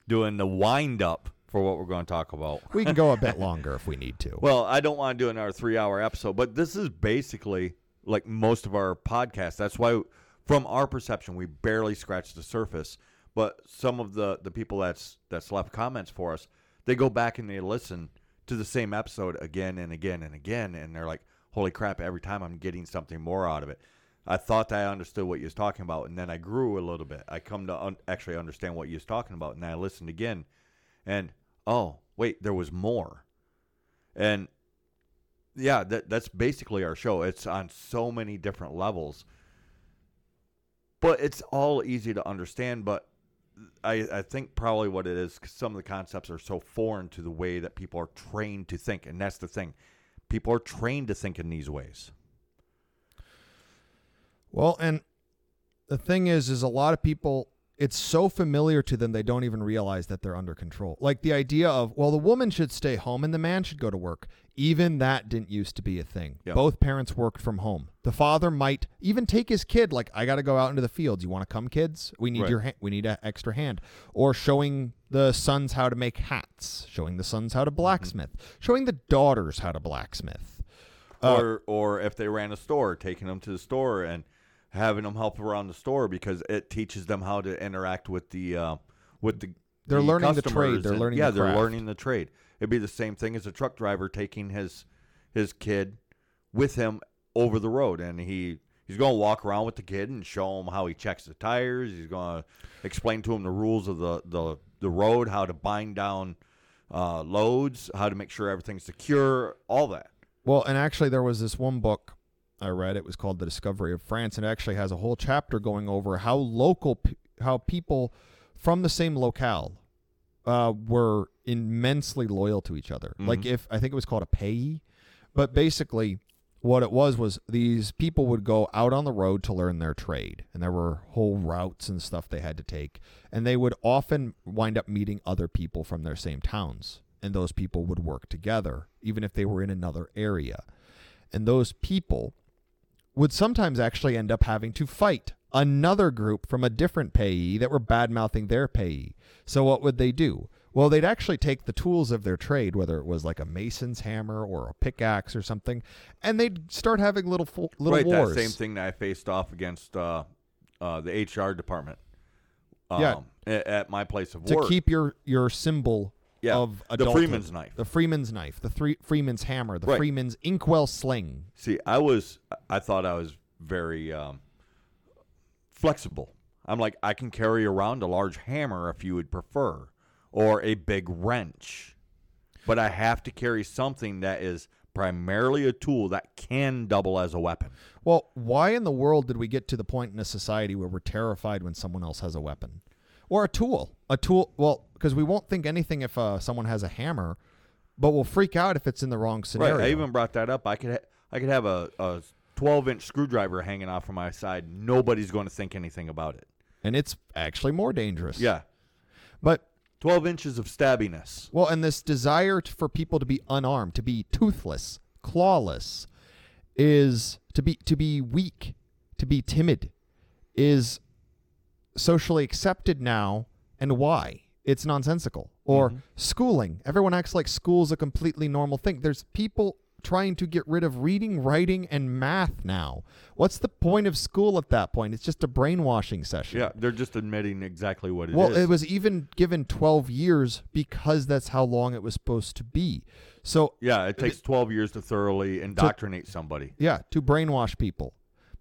doing the wind up for what we're going to talk about. We can go a bit longer if we need to. Well, I don't want to do another three hour episode, but this is basically like most of our podcasts. That's why, from our perception, we barely scratched the surface. But some of the, the people that's that's left comments for us, they go back and they listen to the same episode again and again and again, and they're like, "Holy crap! Every time I'm getting something more out of it." I thought that I understood what you was talking about, and then I grew a little bit. I come to un- actually understand what you was talking about, and I listened again, and oh wait, there was more, and yeah, that that's basically our show. It's on so many different levels, but it's all easy to understand. But I I think probably what it is, some of the concepts are so foreign to the way that people are trained to think, and that's the thing. People are trained to think in these ways. Well, and the thing is, is a lot of people, it's so familiar to them they don't even realize that they're under control. Like the idea of, well, the woman should stay home and the man should go to work. Even that didn't used to be a thing. Yeah. Both parents worked from home. The father might even take his kid, like, I got to go out into the fields. You want to come, kids? We need Right. your, ha- we need an extra hand. Or showing the sons how to make hats, showing the sons how to blacksmith, showing the daughters how to blacksmith. Uh, or or if they ran a store, taking them to the store and having them help around the store because it teaches them how to interact with the uh, with the They're the learning the trade. They're and- learning yeah the they're learning the trade. It'd be the same thing as a truck driver taking his his kid with him over the road, and he he's going to walk around with the kid and show him how he checks the tires. He's going to explain to him the rules of the the the road, how to bind down uh, loads, how to make sure everything's secure, all that. Well, and actually, there was this one book I read. It was called The Discovery of France, and it actually has a whole chapter going over how local, how people from the same locale uh, were immensely loyal to each other. Like if I think it was called a payee, but basically, what it was was these people would go out on the road to learn their trade, and there were whole routes and stuff they had to take, and they would often wind up meeting other people from their same towns, and those people would work together, even if they were in another area, and those people would sometimes actually end up having to fight another group from a different payee that were bad mouthing their payee. So what would they do? Well, they'd actually take the tools of their trade, whether it was like a mason's hammer or a pickaxe or something, and they'd start having little little right, wars. that same thing that I faced off against uh, uh, the HR department. Um, Yeah. At my place of to work. To keep your your symbol Yeah, of the adulthood. Freeman's knife. the Freeman's knife, the three, Freeman's hammer, the Right. Freeman's inkwell sling. See, I was, I thought I was very um, flexible. I'm like, I can carry around a large hammer if you would prefer, or a big wrench, but I have to carry something that is primarily a tool that can double as a weapon. Well, why in the world did we get to the point in a society where we're terrified when someone else has a weapon or a tool? A tool, well, because we won't think anything if uh, someone has a hammer, but we'll freak out if it's in the wrong scenario. Right. I even brought that up. I could ha- I could have a, a 12 inch screwdriver hanging off from my side. Nobody's going to think anything about it. and it's actually more dangerous. Yeah. But 12 inches of stabbiness. Well, and this desire for people to be unarmed, to be toothless, clawless, is to be to be weak, to be timid, is socially accepted now. And why? It's nonsensical. Or mm-hmm. schooling. Everyone acts like school's a completely normal thing. There's people trying to get rid of reading, writing, and math now. What's the point of school at that point? It's just a brainwashing session. Yeah, they're just admitting exactly what it is. Well, it was even given 12 years because that's how long it was supposed to be. So, yeah, it takes 12 years to thoroughly indoctrinate somebody. yeah, to brainwash people.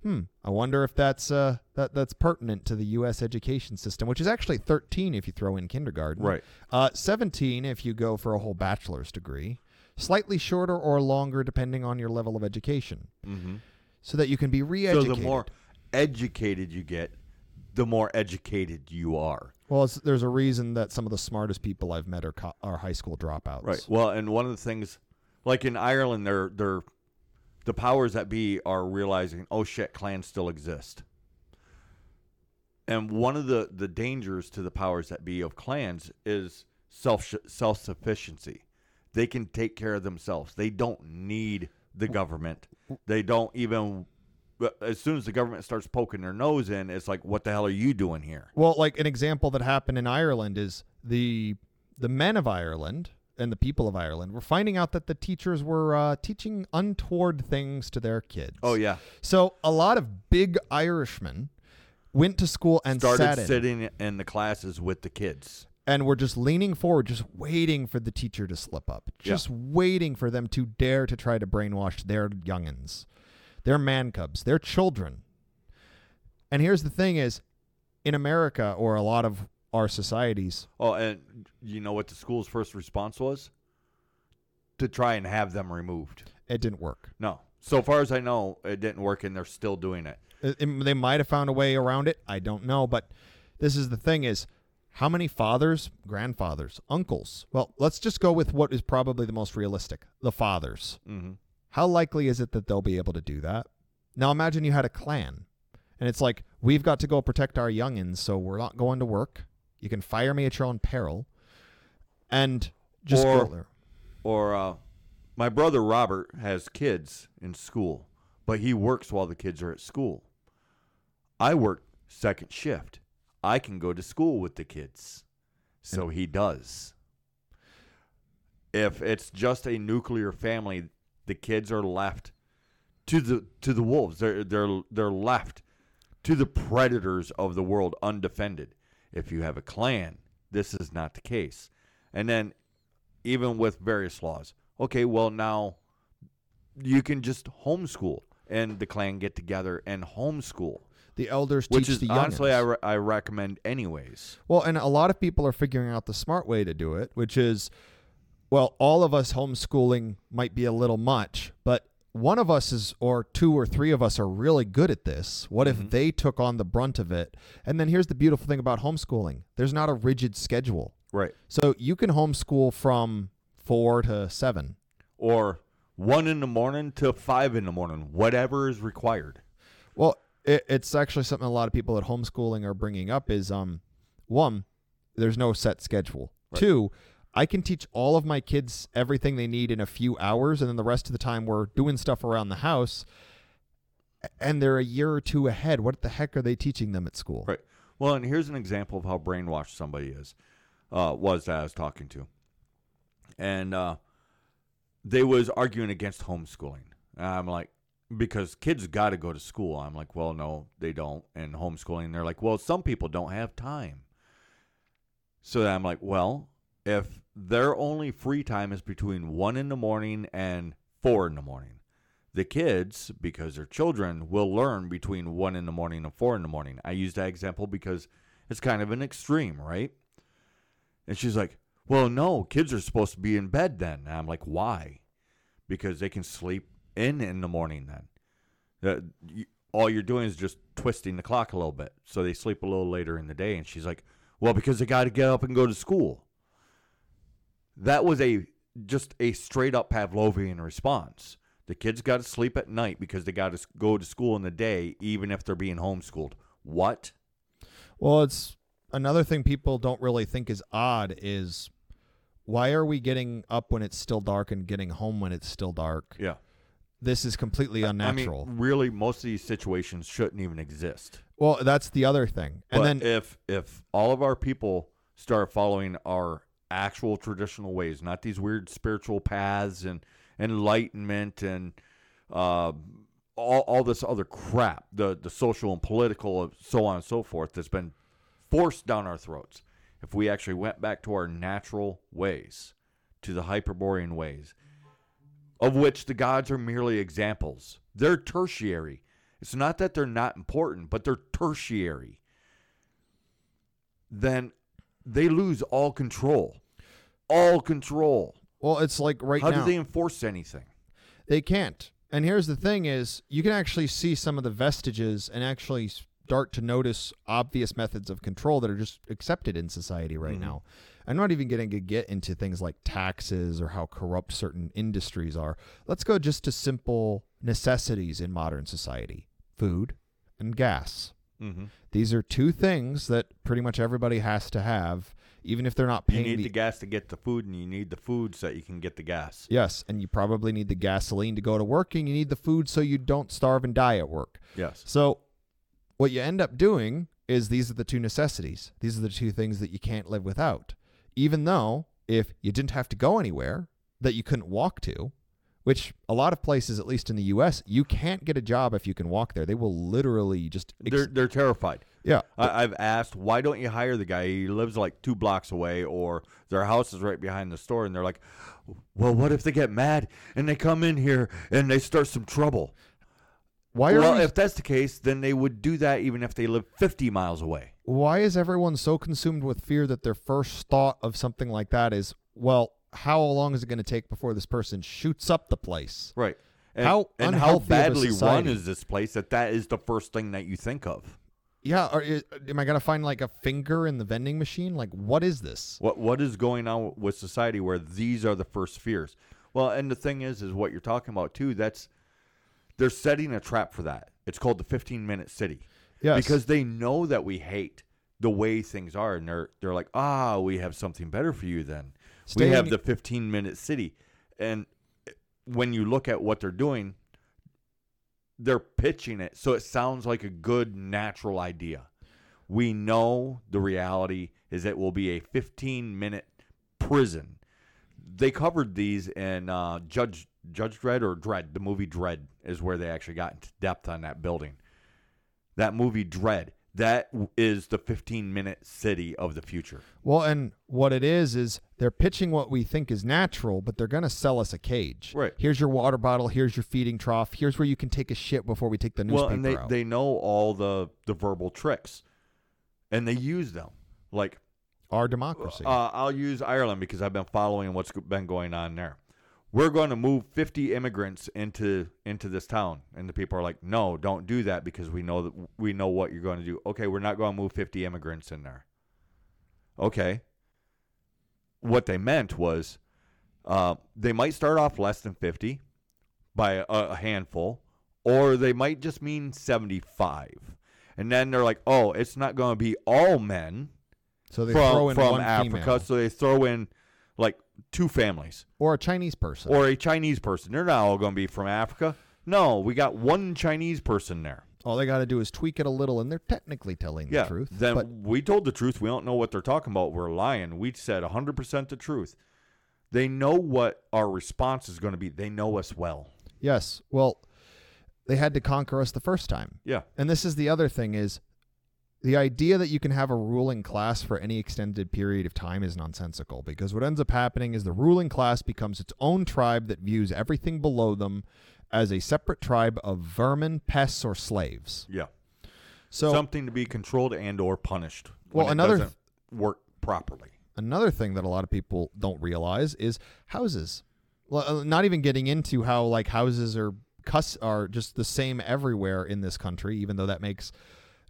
Hmm. I wonder if that's uh that that's pertinent to the U.S. education system, which is actually 13 if you throw in kindergarten. Right. Uh, 17 if you go for a whole bachelor's degree. Slightly shorter or longer depending on your level of education, Mm-hmm. so that you can be So re-educated. the more educated you get, the more educated you are. well, it's, there's a reason that some of the smartest people I've met are co- are high school dropouts. Right. Well, and one of the things, like in Ireland, they're they're the powers that be are realizing, oh shit, clans still exist. And one of the the dangers to the powers that be of clans is self self sufficiency. They can take care of themselves. They don't need the government. They don't even. As soon as the government starts poking their nose in, it's like, what the hell are you doing here? Well, like an example that happened in Ireland is the the men of Ireland and the people of Ireland were finding out that the teachers were uh, teaching untoward things to their kids. Oh yeah, So a lot of big Irishmen went to school and sat started in, sitting in the classes with the kids. and were just leaning forward, just waiting for the teacher to slip up, Yeah. just waiting for them to dare to try to brainwash their youngins, their man cubs, their children. And here's the thing: is in America or a lot of our societies, Oh, and you know what the school's first response was? To try and have them removed. it didn't work. No. So far as I know, it didn't work and they're still doing it. It- it- they might have found a way around it. I don't know, but this is the thing: is how many fathers, grandfathers, uncles? Well, let's just go with what is probably the most realistic: the fathers. Mm-hmm. How likely is it that they'll be able to do that? Now imagine you had a clan, and it's like we've got to go protect our youngins, so we're not going to work. You can fire me at your own peril, and just Or- go there. Or uh, my brother Robert has kids in school, but he works while the kids are at school. I work second shift. I can go to school with the kids. So he does. If it's just a nuclear family, the kids are left to the to the wolves. They're they're they're left to the predators of the world undefended. If you have a clan, this is not the case. And then even with various laws. Okay, well now you can just homeschool and the clan get together and homeschool, The elders which teach is the honestly. I, re- I recommend anyways. Well, and a lot of people are figuring out the smart way to do it, which is, well, all of us homeschooling might be a little much, but one of us is, or two or three of us are really good at this. What if they took on the brunt of it? And then here's the beautiful thing about homeschooling there's not a rigid schedule. Right. So you can homeschool from four to seven. Or one in the morning to five in the morning, whatever is required. Well, it, it's actually something a lot of people at homeschooling are bringing up is um, one, there's no set schedule. Two, I can teach all of my kids everything they need in a few hours, and then the rest of the time we're doing stuff around the house, and they're a year or two ahead. What the heck are they teaching them at school? Right. Well, and here's an example of how brainwashed somebody is. Uh, was that I was talking to, and uh, they was arguing against homeschooling. And I'm like, because kids got to go to school. I'm like, well, no, they don't. And homeschooling, they're like, well, some people don't have time. So I'm like, well, if their only free time is between one in the morning and four in the morning, the kids, because they're children, will learn between one in the morning and four in the morning. I use that example because it's kind of an extreme, right? And she's like, Well, no, kids are supposed to be in bed then. And I'm like, Why? because they can sleep in in the morning. Then, Uh, all you're doing is just twisting the clock a little bit, so they sleep a little later in the day. And she's like, "Well, because they got to get up and go to school." That was a just a straight up Pavlovian response. The kids got to sleep at night because they got to go to school in the day, even if they're being homeschooled. What? Well, it's another thing people don't really think is odd is why are we getting up when it's still dark and getting home when it's still dark? Yeah. This is completely unnatural. I mean, really, most of these situations shouldn't even exist. well, that's the other thing. And but then if if all of our people start following our actual traditional ways, not these weird spiritual paths and enlightenment and uh, all all this other crap, the the social and political, so on and so forth, that's been forced down our throats. If we actually went back to our natural ways, to the Hyperborean ways, of which the gods are merely examples, they're tertiary. It's not that they're not important, but they're tertiary then they lose all control. All control. well, it's like right How now do they enforce anything? They can't. And here's the thing is you can actually see some of the vestiges and actually start to notice obvious methods of control that are just accepted in society right Mhm. now. I'm not even going to get into things like taxes or how corrupt certain industries are. Let's go just to simple necessities in modern society. Food and gas. Mm-hmm. These are two things that pretty much everybody has to have even if they're not paying. You need the, the gas to get the food, and you need the food so that you can get the gas. Yes, and you probably need the gasoline to go to work and you need the food so you don't starve and die at work. Yes. So, what you end up doing is these are the two necessities. These are the two things that you can't live without. Even though if you didn't have to go anywhere that you couldn't walk to, which a lot of places, at least in the U.S., you can't get a job if you can walk there. They will literally just ex- They're they're terrified. yeah. I, I've asked, why don't you hire the guy? He lives like two blocks away, or their house is right behind the store, and they're like, well, what if they get mad and they come in here and they start some trouble? Why are well, we, if that's the case, then they would do that even if they live 50 miles away. why is everyone so consumed with fear that their first thought of something like that is, well, how long is it going to take before this person shoots up the place? Right. And, How and how unhealthy of a badly run is this place that that is the first thing that you think of? Yeah, am I gonna find like a finger in the vending machine? Like, what is this? What what is going on with society where these are the first fears? Well, and the thing is, is what you're talking about too. That's they're setting a trap for that. It's called the 15 minute city Yes, because they know that we hate the way things are, and they're they're like, ah, we have something better for you. Then Staying- we have the 15 minute city, and when you look at what they're doing, they're pitching it so it sounds like a good natural idea. We know the reality is it will be a 15 minute prison. They covered these in uh, Judge Judge Dredd or Dread. The movie Dredd is where they actually got into depth on that building. That movie Dredd. That is the 15 minute city of the future. well, and what it is is they're pitching what we think is natural, but they're gonna sell us a cage. Right. Here's your water bottle. Here's your feeding trough. Here's where you can take a shit before we take the newspaper Well, and they, out. they know all the, the verbal tricks, and they use them. Like Our democracy. Uh, I'll use Ireland because I've been following what's been going on there. We're going to move 50 immigrants into into this town, and the people are like, "No, don't do that because we know that we know what you're going to do." Okay, we're not going to move 50 immigrants in there. Okay. What they meant was, uh, they might start off less than 50 by a, a handful, or they might just mean 75, and then they're like, "Oh, it's not going to be all men." so they from, throw in from Africa, female so they throw in like two families or a Chinese person. or a Chinese person. They're not all going to be from Africa. No, we got one Chinese person there. all they got to do is tweak it a little, and they're technically telling yeah, the truth. then but we told the truth. We don't know what they're talking about. We're lying. We said 100% the truth. They know what our response is going to be. They know us well. yes, well, they had to conquer us the first time. Yeah. And this is the other thing is the idea that you can have a ruling class for any extended period of time is nonsensical because what ends up happening is the ruling class becomes its own tribe that views everything below them as a separate tribe of vermin, pests, or slaves. Yeah. So Something to be controlled and or punished. Well, another doesn't work properly. another thing that a lot of people don't realize is houses. L- uh, Not even getting into how like houses are cuss are just the same everywhere in this country, even though that makes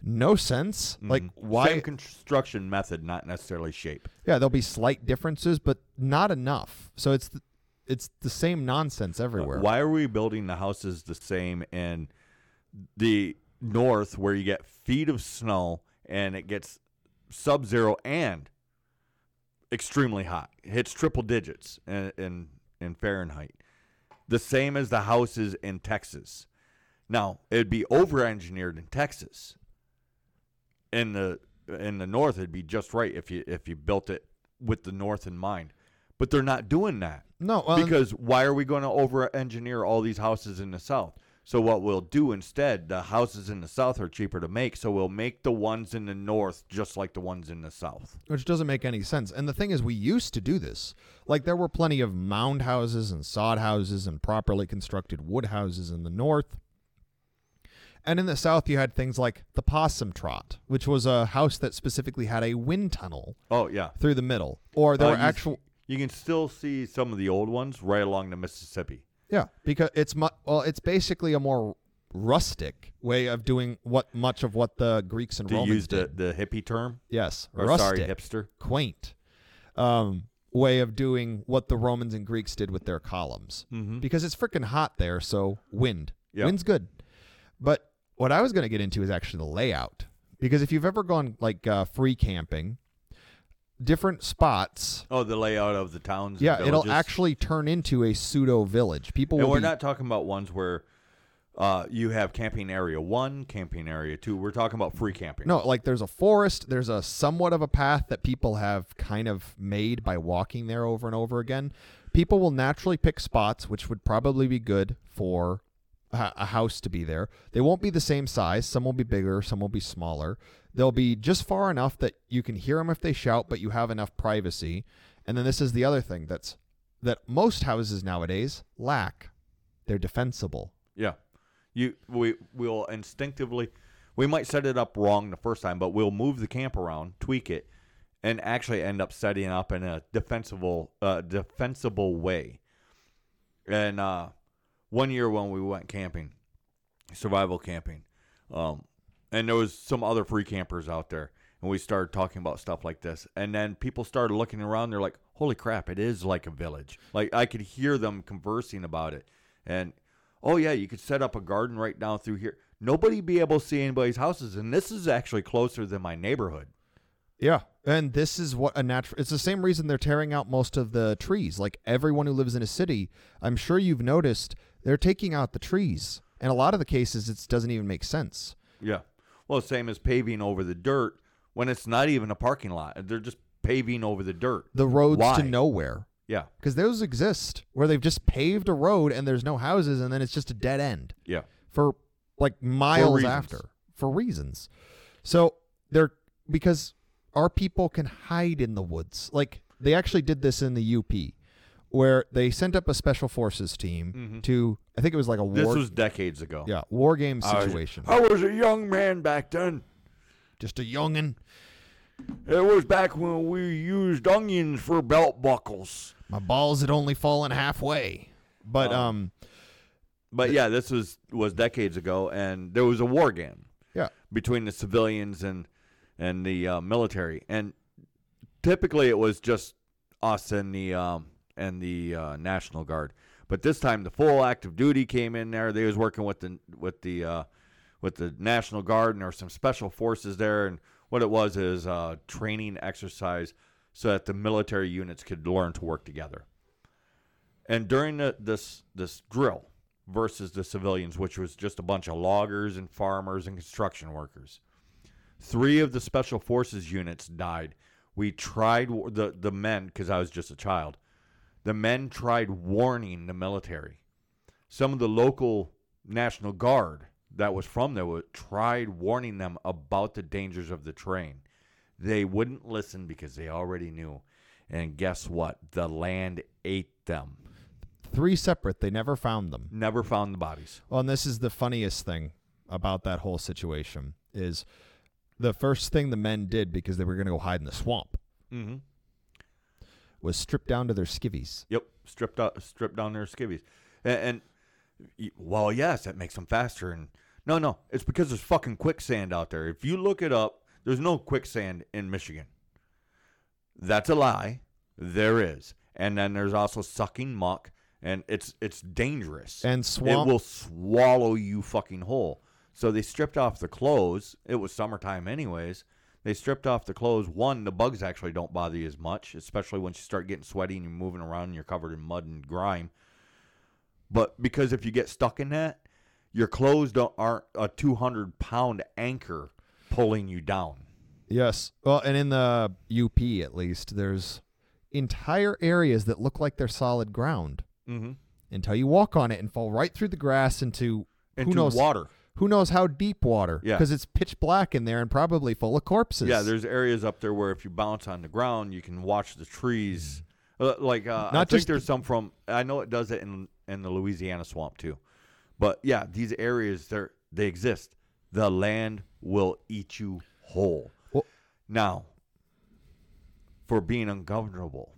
no sense. Like Mhm. why? Same construction method, not necessarily shape. yeah, there'll be slight differences, but not enough. So it's th- it's the same nonsense everywhere. Why are we building the houses the same in the north where you get feet of snow and it gets sub zero and extremely hot? It hits triple digits in, in in Fahrenheit. The same as the houses in Texas. Now, it'd be over engineered in Texas. In the in the north it'd be just right if you if you built it with the north in mind. But they're not doing that No, well, because why are we going to over engineer all these houses in the south? So what we'll do instead, the houses in the south are cheaper to make, so we'll make the ones in the north just like the ones in the south. which doesn't make any sense. And the thing is, we used to do this. Like there were plenty of mound houses and sod houses and properly constructed wood houses in the north. And in the south, you had things like the possum trot, which was a house that specifically had a wind tunnel Oh yeah, through the middle, or there Uh, were you- actual. You can still see some of the old ones right along the Mississippi. Yeah, because it's mu- well, it's basically a more rustic way of doing what much of what the Greeks and To Romans use the, did. the hippie term, yes, or rustic. sorry, hipster. quaint um, way of doing what the Romans and Greeks did with their columns. Mm-hmm. Because it's freaking hot there, so wind. Yeah. Wind's good. But what I was going to get into is actually the layout. Because if you've ever gone like uh, free camping, different spots, Oh, the layout of the towns. and yeah, it'll actually turn into a pseudo village. People And will we're be, not talking about ones where uh, you have camping area one, camping area two. We're talking about free camping. No, like there's a forest, there's a somewhat of a path that people have kind of made by walking there over and over again. People will naturally pick spots which would probably be good for a house to be there. They won't be the same size. Some will be bigger, some will be smaller. They'll be just far enough that you can hear them if they shout, but you have enough privacy. And then this is the other thing that's that most houses nowadays lack. They're defensible. Yeah, you we will instinctively we might set it up wrong the first time, but we'll move the camp around, tweak it, and actually end up setting up in a defensible uh, defensible way. And uh, one year when we went camping, survival camping, um, and there was some other free campers out there, and we started talking about stuff like this, and then people started looking around. They're like, "Holy crap! It is like a village." Like I could hear them conversing about it, and oh yeah, you could set up a garden right down through here. Nobody be able to see anybody's houses, and this is actually closer than my neighborhood. Yeah. And this is what a natural it's the same reason they're tearing out most of the trees. Like everyone who lives in a city, I'm sure you've noticed they're taking out the trees. And a lot of the cases it doesn't even make sense. Yeah. Well, same as paving over the dirt when it's not even a parking lot. They're just paving over the dirt. The roads Why? to nowhere. Yeah. Because those exist where they've just paved a road and there's no houses and then it's just a dead end Yeah. for like miles reasons. after for reasons. So they're because our people can hide in the woods. Like they actually did this in the UP where they sent up a special forces team to I think it was like a Mm-hmm. This war was decades ago. yeah, war game I was- situation. I was a young man back then. Just a youngin. It was back when we used onions for belt buckles. My balls had only fallen halfway. But Oh. um But yeah, this was was decades ago, and there was a war game yeah. between the civilians and and the uh, military, and typically it was just us and the um, and the uh, National Guard. But this time, the full active duty came in there. They was working with the with the uh, with the National Guard, and there were some special forces there. And what it was is uh, training exercise so that the military units could learn to work together. And during the, this this drill versus the civilians, which was just a bunch of loggers and farmers and construction workers, three of the special forces units died. We tried the the men because I was just a child. The men tried warning the military. Some of the local National Guard that was from there tried warning them about the dangers of the train. They wouldn't listen because they already knew. And guess what? The land ate them. Three separate, they never found them. Never found the bodies. Well, and this is the funniest thing about that whole situation is the first thing the men did because they were going to go hide in the swamp Mm-hmm. was stripped down to their skivvies. Yep, stripped out, stripped down their skivvies, and, and well, yes, that makes them faster. And no, no, it's because there's fucking quicksand out there. If you look it up, there's no quicksand in Michigan. That's a lie. There is, and then there's also sucking muck, and it's it's dangerous. And it will swallow you fucking whole. So they stripped off the clothes. It was summertime, anyways. They stripped off the clothes. One, the bugs actually don't bother you as much, especially once you start getting sweaty and you're moving around and you're covered in mud and grime. But because if you get stuck in that, your clothes don't aren't a 200 pound anchor pulling you down. Yes. Well, and in the UP at least, there's entire areas that look like they're solid ground Mm-hmm. until you walk on it and fall right through the grass into, Into who knows water. Who knows how deep water. Yeah. Because it's pitch black in there and probably full of corpses. Yeah, there's areas up there where if you bounce on the ground, you can watch the trees. Uh, like uh, I Not think just- there's some from. I know it does it in in the Louisiana swamp too, but yeah, these areas they they exist. The land will eat you whole. Well- now, for being ungovernable,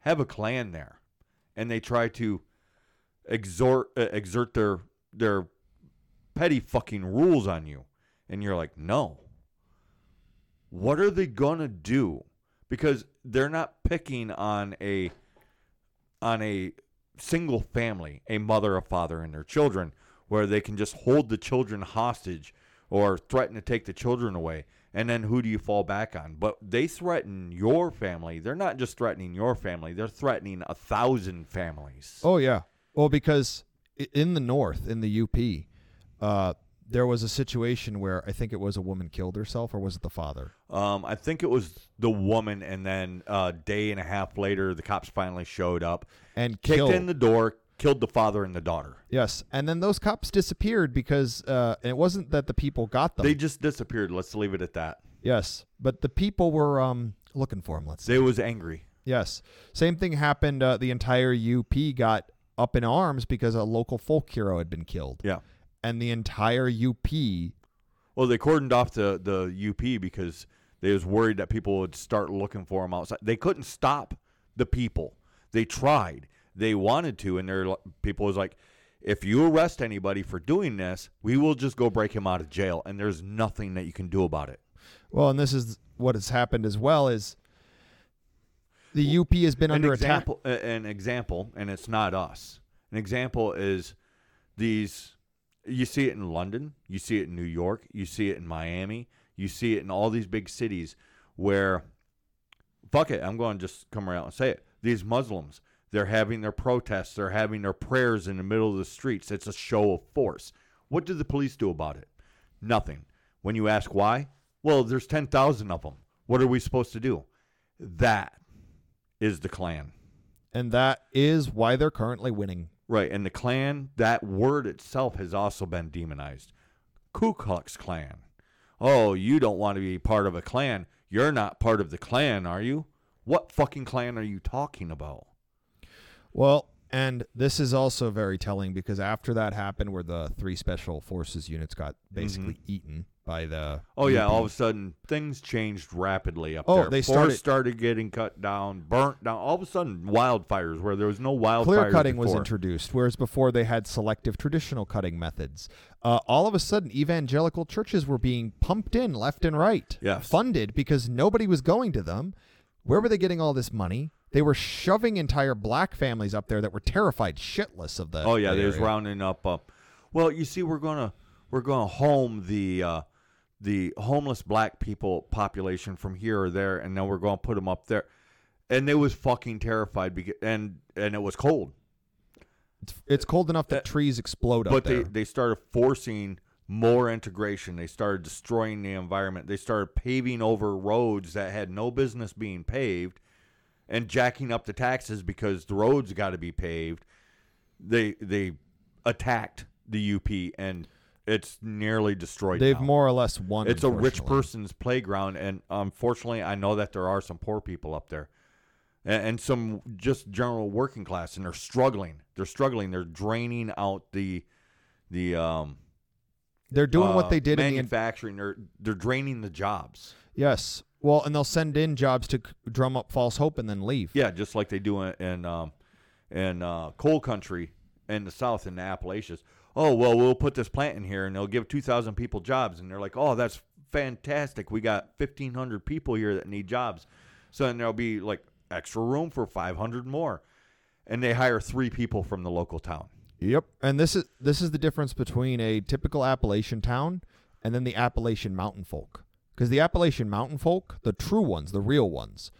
have a clan there, and they try to exhort uh, exert their their petty fucking rules on you, and you're like, no. What are they gonna do? Because they're not picking on a on a single family, a mother, a father, and their children, where they can just hold the children hostage or threaten to take the children away. And then who do you fall back on? But they threaten your family. They're not just threatening your family, they're threatening a thousand families. Oh yeah. Well, because in the north, in the UP, uh, there was a situation where I think it was a woman killed herself, or was it the father? Um, I think it was the woman, and then a day and a half later, the cops finally showed up, And kicked killed. in the door, killed the father and the daughter. yes, and then those cops disappeared because uh, it wasn't that the people got them. They just disappeared. Let's leave it at that. yes, but the people were um, looking for them. Let's say. They was angry. Yes. Same thing happened. Uh, the entire UP got up in arms because a local folk hero had been killed, Yeah. And the entire UP. Well, they cordoned off the the UP because they was worried that people would start looking for them outside. They couldn't stop the people. They tried. They wanted to, and their people was like, if you arrest anybody for doing this, we will just go break him out of jail, and there's nothing that you can do about it. Well, and this is what has happened as well is the UP has been an under example, uh, An example, and it's not us. An example is these. You see it in London. You see it in New York. You see it in Miami. You see it in all these big cities where, fuck it, I'm going to just come around and say it. These Muslims, they're having their protests. They're having their prayers in the middle of the streets. It's a show of force. What do the police do about it? Nothing. When you ask why, well, there's 10,000 of them. What are we supposed to do? That is the Klan. and that is why they're currently winning. Right. And the Klan, that word itself has also been demonized. Ku Klux Klan. Oh, you don't want to be part of a Klan. You're not part of the Klan, are you? What fucking Klan are you talking about? Well, and this is also very telling because after that happened, where the three special forces units got mm-hmm. basically eaten by the. Oh, yeah. All of a sudden, things changed rapidly up Oh, there. they Forests started- started getting cut down, burnt down. All of a sudden, wildfires where there was no wildfires. clear cutting was introduced, whereas before they had selective traditional cutting methods. Uh, all of a sudden, evangelical churches were being pumped in left and right, Yes. funded because nobody was going to them. Where were they getting all this money? They were shoving entire black families up there that were terrified shitless of the. Oh yeah, the they was rounding up. Uh, well, you see, we're gonna we're gonna home the uh, the homeless black people population from here or there, and then we're gonna put them up there. And they was fucking terrified because and and it was cold. It's, it's cold enough that Uh, trees explode up but there. they they started forcing more integration. They started destroying the environment. They started paving over roads that had no business being paved, and jacking up the taxes because the roads got to be paved. They they attacked the UP and it's nearly destroyed. They've now. more or less won. It's a rich person's playground, and unfortunately, I know that there are some poor people up there, and, and some just general working class, and they're struggling. They're struggling. They're draining out the the um. They're doing uh, what they did in manufacturing. They're they're draining the jobs. Yes. Well, and they'll send in jobs to drum up false hope and then leave. Yeah, just like they do in in, um, in uh, coal country in the South in the Appalachians. Oh well, we'll put this plant in here, and they'll give two thousand people jobs, and they're like, oh, that's fantastic. We got fifteen hundred people here that need jobs, so then there'll be like extra room for five hundred more, and they hire three people from the local town. Yep. And this is this is the difference between a typical Appalachian town and then the Appalachian mountain folk. Because the Appalachian mountain folk, the true ones, the real ones,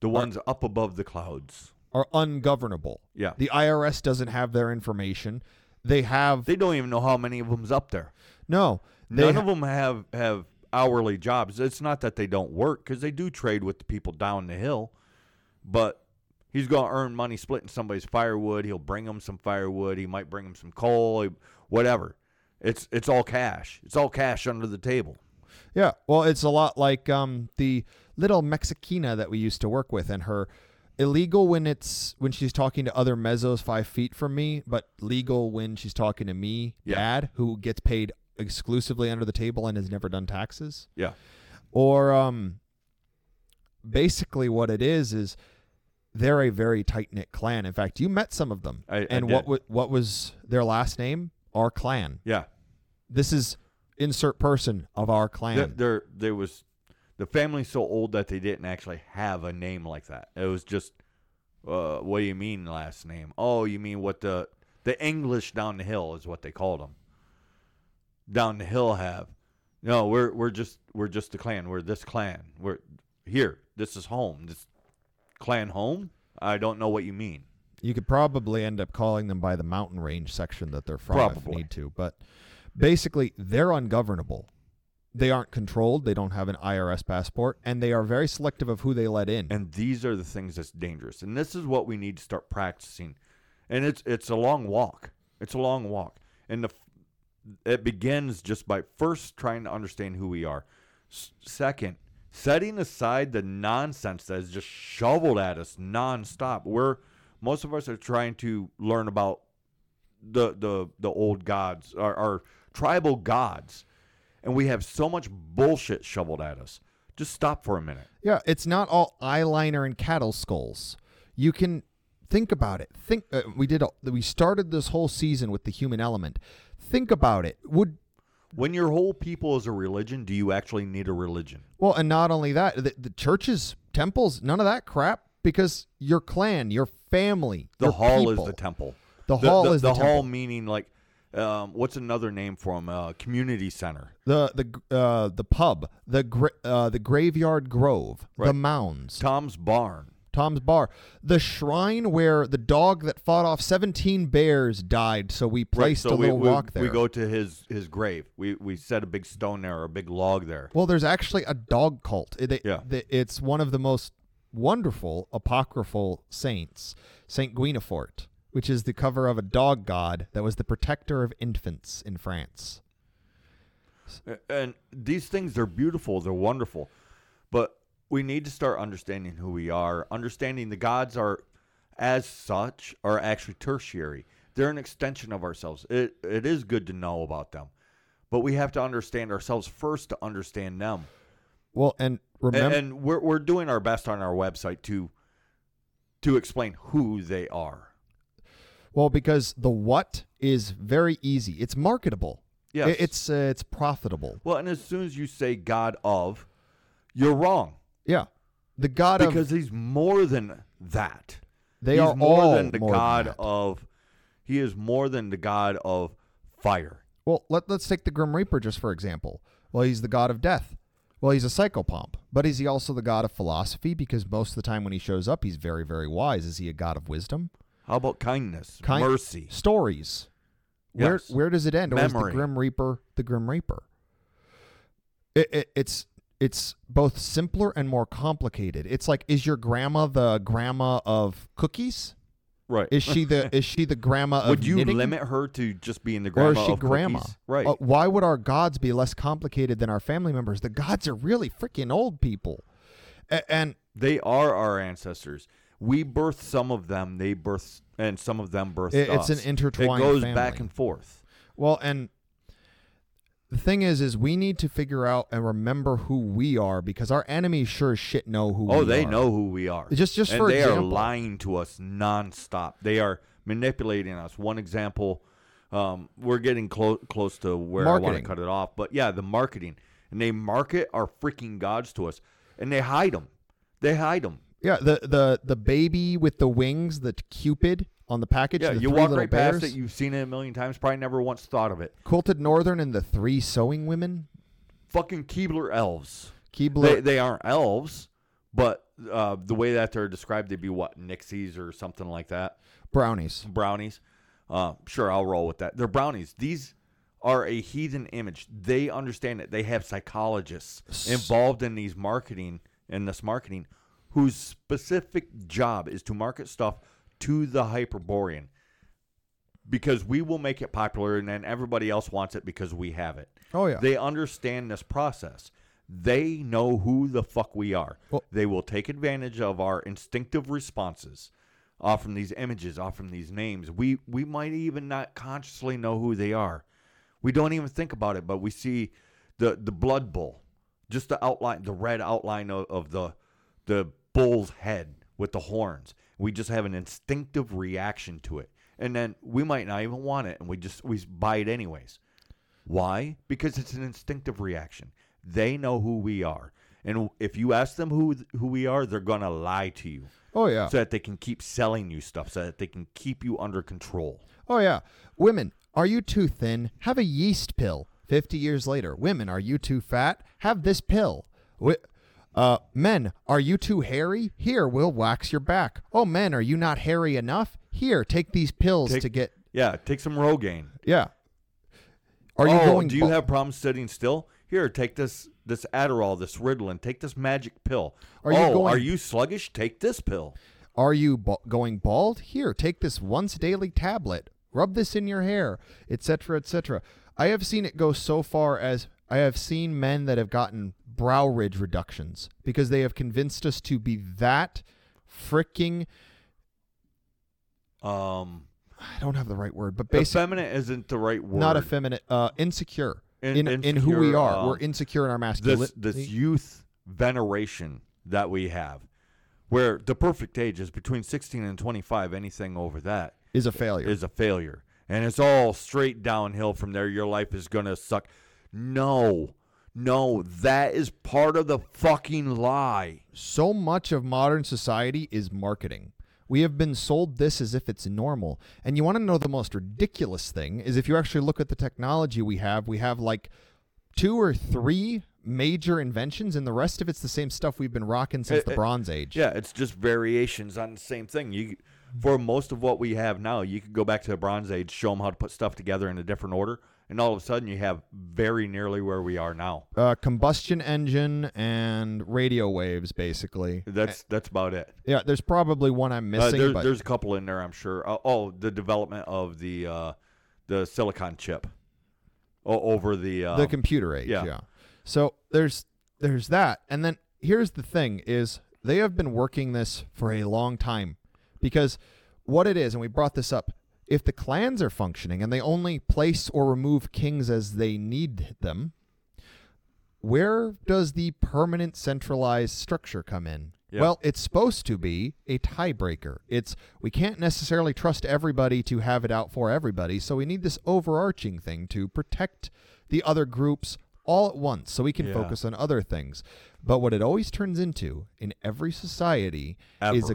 The ones up above the clouds. are ungovernable. Yeah. The IRS doesn't have their information. They have They don't even know how many of them's up there. no. They None ha- of them have have hourly jobs. It's not that they don't work because they do trade with the people down the hill, but he's going to earn money splitting somebody's firewood. He'll bring them some firewood. He might bring them some coal, he- whatever. It's it's all cash. It's all cash under the table. Yeah, well, it's a lot like um, the little Mexicana that we used to work with, and her illegal when it's when she's talking to other mezzos five feet from me, but legal when she's talking to me, Yeah. dad, who gets paid exclusively under the table and has never done taxes. Yeah. Or um, basically what it is is they're a very tight knit clan. In fact, you met some of them, I- I and what did. wa- what was their last name? Our clan. Yeah. This is insert person of our clan. There, there there was the family's so old that they didn't actually have a name like that. It was just uh, what do you mean last name? Oh, you mean what the the English down the hill is what they called them. Down the hill have. No, we're we're just we're just the clan. We're this clan. We're here. This is home. This clan home? I don't know what you mean. You could probably end up calling them by the mountain range section that they're from if Probably. you need to. But basically, they're ungovernable. They aren't controlled. They don't have an IRS passport, and they are very selective of who they let in. And these are the things that's dangerous. And this is what we need to start practicing. And it's it's a long walk. It's a long walk. And the it begins just by first trying to understand who we are. S- second, setting aside the nonsense that is just shoveled at us nonstop. Where most of us are trying to learn about the the the old gods, our, our tribal gods, and we have so much bullshit shoveled at us. Just stop for a minute. yeah, it's not all eyeliner and cattle skulls. You can think about it. Think uh, we did. A, we started this whole season with the human element. Think about it. Would When your whole people is a religion, do you actually need a religion? Well, and not only that, the, the churches, temples, none of that crap because your clan, your family, The your hall people. is the temple. The hall is the hall temple. meaning like um, what's another name for them? Uh, community center. the the uh, the pub, the gra- uh, the graveyard grove, the mounds, Tom's barn. Tom's bar, the shrine where the dog that fought off seventeen bears died. So we placed so a we, little we, rock there. We go to his his grave. We we set a big stone there or a big log there. Well, there's actually a dog cult. It- it- Yeah. it's one of the most wonderful apocryphal saints, Saint Guinefort, which is the cover of a dog god that was the protector of infants in France. And these things they're beautiful, they're wonderful. But we need to start understanding who we are, understanding the gods are as such are actually tertiary. They're an extension of ourselves. It it is good to know about them. But we have to understand ourselves first to understand them. Well, and And, remember, and we're we're doing our best on our website to to explain who they are. Well, because the what is very easy. It's marketable. Yes. It's uh, it's profitable. Well, and as soon as you say God of, you're wrong. Yeah, the god of because he's more than that. they he's are more all than the more god that. of he is more than the god of fire. Well, let, let's take the Grim Reaper just for example. Well, he's the god of death. Well, he's a psychopomp, but is he also the god of philosophy? Because most of the time when he shows up, he's very, very wise. Is he a god of wisdom? How about kindness, Kind- mercy? Stories. Where Yes. where does it end? Or is the Grim Reaper the Grim Reaper? It, it, it's it's both simpler and more complicated. It's like, is your grandma the grandma of cookies? Right. Is she the is she the grandma of Would you knitting? limit her to just being the grandma? or is she grandma? cookies? Right. Uh, why would our gods be less complicated than our family members? The gods are really freaking old people. A- and they are our ancestors. We birth some of them. They birth, and some of them birth. It- it's us. an intertwined It goes back and forth. well, and the thing is, is we need to figure out and remember who we are because our enemies sure as shit know who. We are. Oh, they are. know who we are. Just- just and for they are lying to us nonstop. They are manipulating us. One example, um, we're getting close close to where I want to cut it off, but yeah, the marketing and they market our freaking gods to us, and they hide them. They hide them. Yeah, the the the baby with the wings, the Cupid on the package. Yeah, the you walk right bears, past it. You've seen it a million times. Probably never once thought of it. Quilted Northern and the three sewing women. Fucking Keebler elves. Keebler. They they aren't elves, but uh, the way that they're described, they'd be what Nixies or something like that. brownies. brownies. Uh, sure, I'll roll with that. They're brownies. These are a heathen image. They understand it. They have psychologists involved in these marketing in this marketing, whose specific job is to market stuff to the Hyperborean. Because we will make it popular, and then everybody else wants it because we have it. Oh yeah. They understand this process. They know who the fuck we are. Well- they will take advantage of our instinctive responses off from these images, off from these names. We we might even not consciously know who they are. We don't even think about it, but we see the the blood bull, just the outline, the red outline of, of the the bull's head with the horns. We just have an instinctive reaction to it, and then we might not even want it, and we just we buy it anyways. Why? Because it's an instinctive reaction. They know who we are. And if you ask them who who we are, they're going to lie to you oh yeah. so that they can keep selling you stuff so that they can keep you under control. Oh yeah. Women, are you too thin? Have a yeast pill. 50 years later. Women, are you too fat? Have this pill. Wi- uh, men, are you too hairy? Here, we'll wax your back. Oh, men, are you not hairy enough? Here, take these pills Take- to get. Yeah, take some Rogaine. Yeah. Are you oh, going? do you have problems sitting still? Here, take this this Adderall, this Ritalin. Take this magic pill. Are you oh, going- are you sluggish? Take this pill. Are you ba- going bald? Here, take this once daily tablet. Rub this in your hair, etc., etc. I have seen it go so far as I have seen men that have gotten brow ridge reductions because they have convinced us to be that freaking Um, I don't have the right word, but basically effeminate isn't the right word. not effeminate, uh, insecure In- in in who we are. um, We're insecure in our masculinity. this this youth veneration that we have, where the perfect age is between sixteen and twenty five. Anything over that is a failure. is a failure. And it's all straight downhill from there. Your life is going to suck. No, no, that is part of the fucking lie. so much of modern society is marketing. We have been sold this as if it's normal. And you want to know the most ridiculous thing is if you actually look at the technology we have, we have like two or three major inventions and the rest of it's the same stuff we've been rocking since It- the eh, eh, Bronze Age. Yeah, it's just variations on the same thing. You, for most of what we have now, you could go back to the Bronze Age, show them how to put stuff together in a different order, and all of a sudden you have very nearly where we are now. Uh, combustion engine and radio waves basically. That's that's about it. Yeah, there's probably one I'm Uh, missing, there- but there's a couple in there, I'm sure. Uh, oh, the development of the uh, the silicon chip o- over the uh, the computer age yeah. yeah. so there's there's that and then here's the thing is they have been working this for a long time because what it is and we brought this up if the clans are functioning and they only place or remove kings as they need them where does the permanent centralized structure come in? Yeah. well it's supposed to be a tiebreaker. It's we can't necessarily trust everybody to have it out for everybody so we need this overarching thing to protect the other groups all at once so we can Yeah. focus on other things. But what it always turns into in every society is a a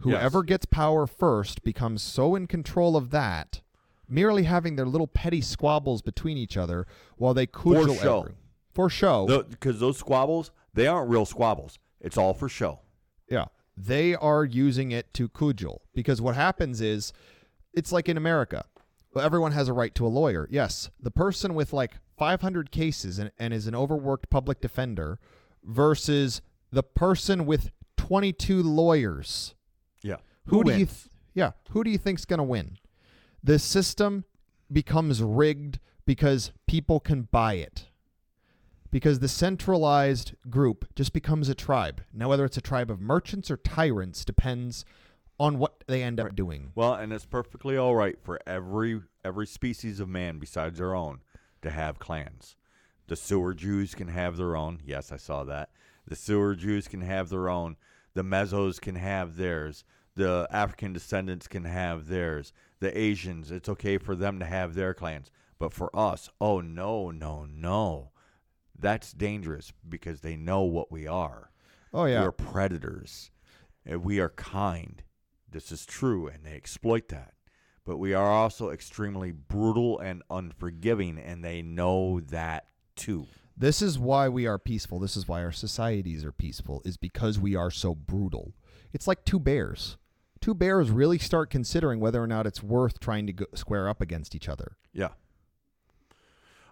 cujal Yes. whoever gets power first becomes so in control of that merely having their little petty squabbles between each other while they cujal show. every- for show because those squabbles they aren't real squabbles. It's all for show. Yeah. They are using it to cudgel because what happens is it's like in America. Everyone has a right to a lawyer. Yes. The person with like 500 cases and, and is an overworked public defender versus the person with 22 lawyers. Who, do you th- Yeah, who do you think's going to win? The system becomes rigged because people can buy it. Because the centralized group just becomes a tribe. Now whether it's a tribe of merchants or tyrants depends on what they end up doing. Well, and it's perfectly all right for every every species of man besides our own to have clans. The sewer Jews can have their own. Yes, I saw that. The sewer Jews can have their own. The Mesos can have theirs. The African descendants can have theirs. The Asians, it's okay for them to have their clans. But for us, oh no, no, no. That's dangerous because they know what we are. Oh yeah. We're predators. And we are kind. This is true, and they exploit that. But we are also extremely brutal and unforgiving, and they know that too. This is why we are peaceful. This is why our societies are peaceful, is because we are so brutal. It's like two bears. Two bears really start considering whether or not it's worth trying to go, square up against each other. Yeah.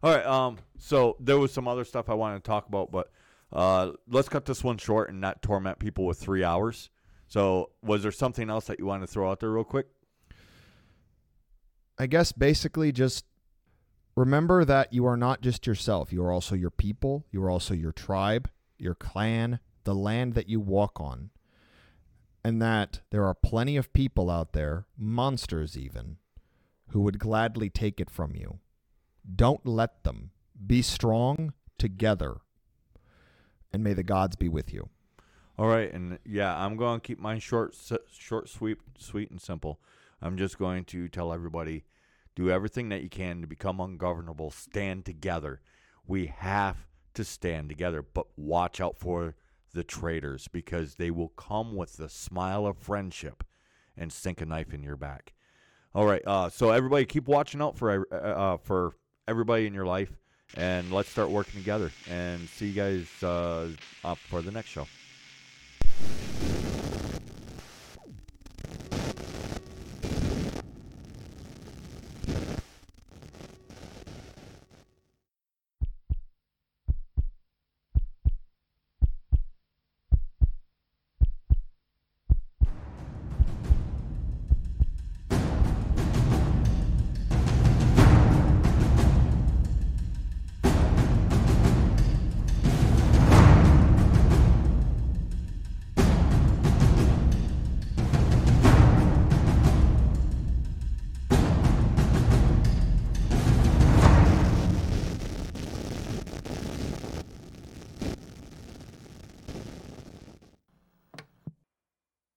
All right. Um. So there was some other stuff I wanted to talk about, but uh, let's cut this one short and not torment people with three hours. So, was there something else that you wanted to throw out there real quick? I guess basically just remember that you are not just yourself. You are also your people. You are also your tribe, your clan, the land that you walk on. And that there are plenty of people out there, monsters even, who would gladly take it from you. Don't let them. Be strong together. And may the gods be with you. All right, and yeah, I'm going to keep mine short, short, sweet, sweet, and simple. I'm just going to tell everybody: do everything that you can to become ungovernable. Stand together. We have to stand together, but watch out for the traitors because they will come with the smile of friendship and sink a knife in your back. All right, uh, so everybody, keep watching out for uh, uh, for everybody in your life, and let's start working together. And see you guys uh, up for the next show.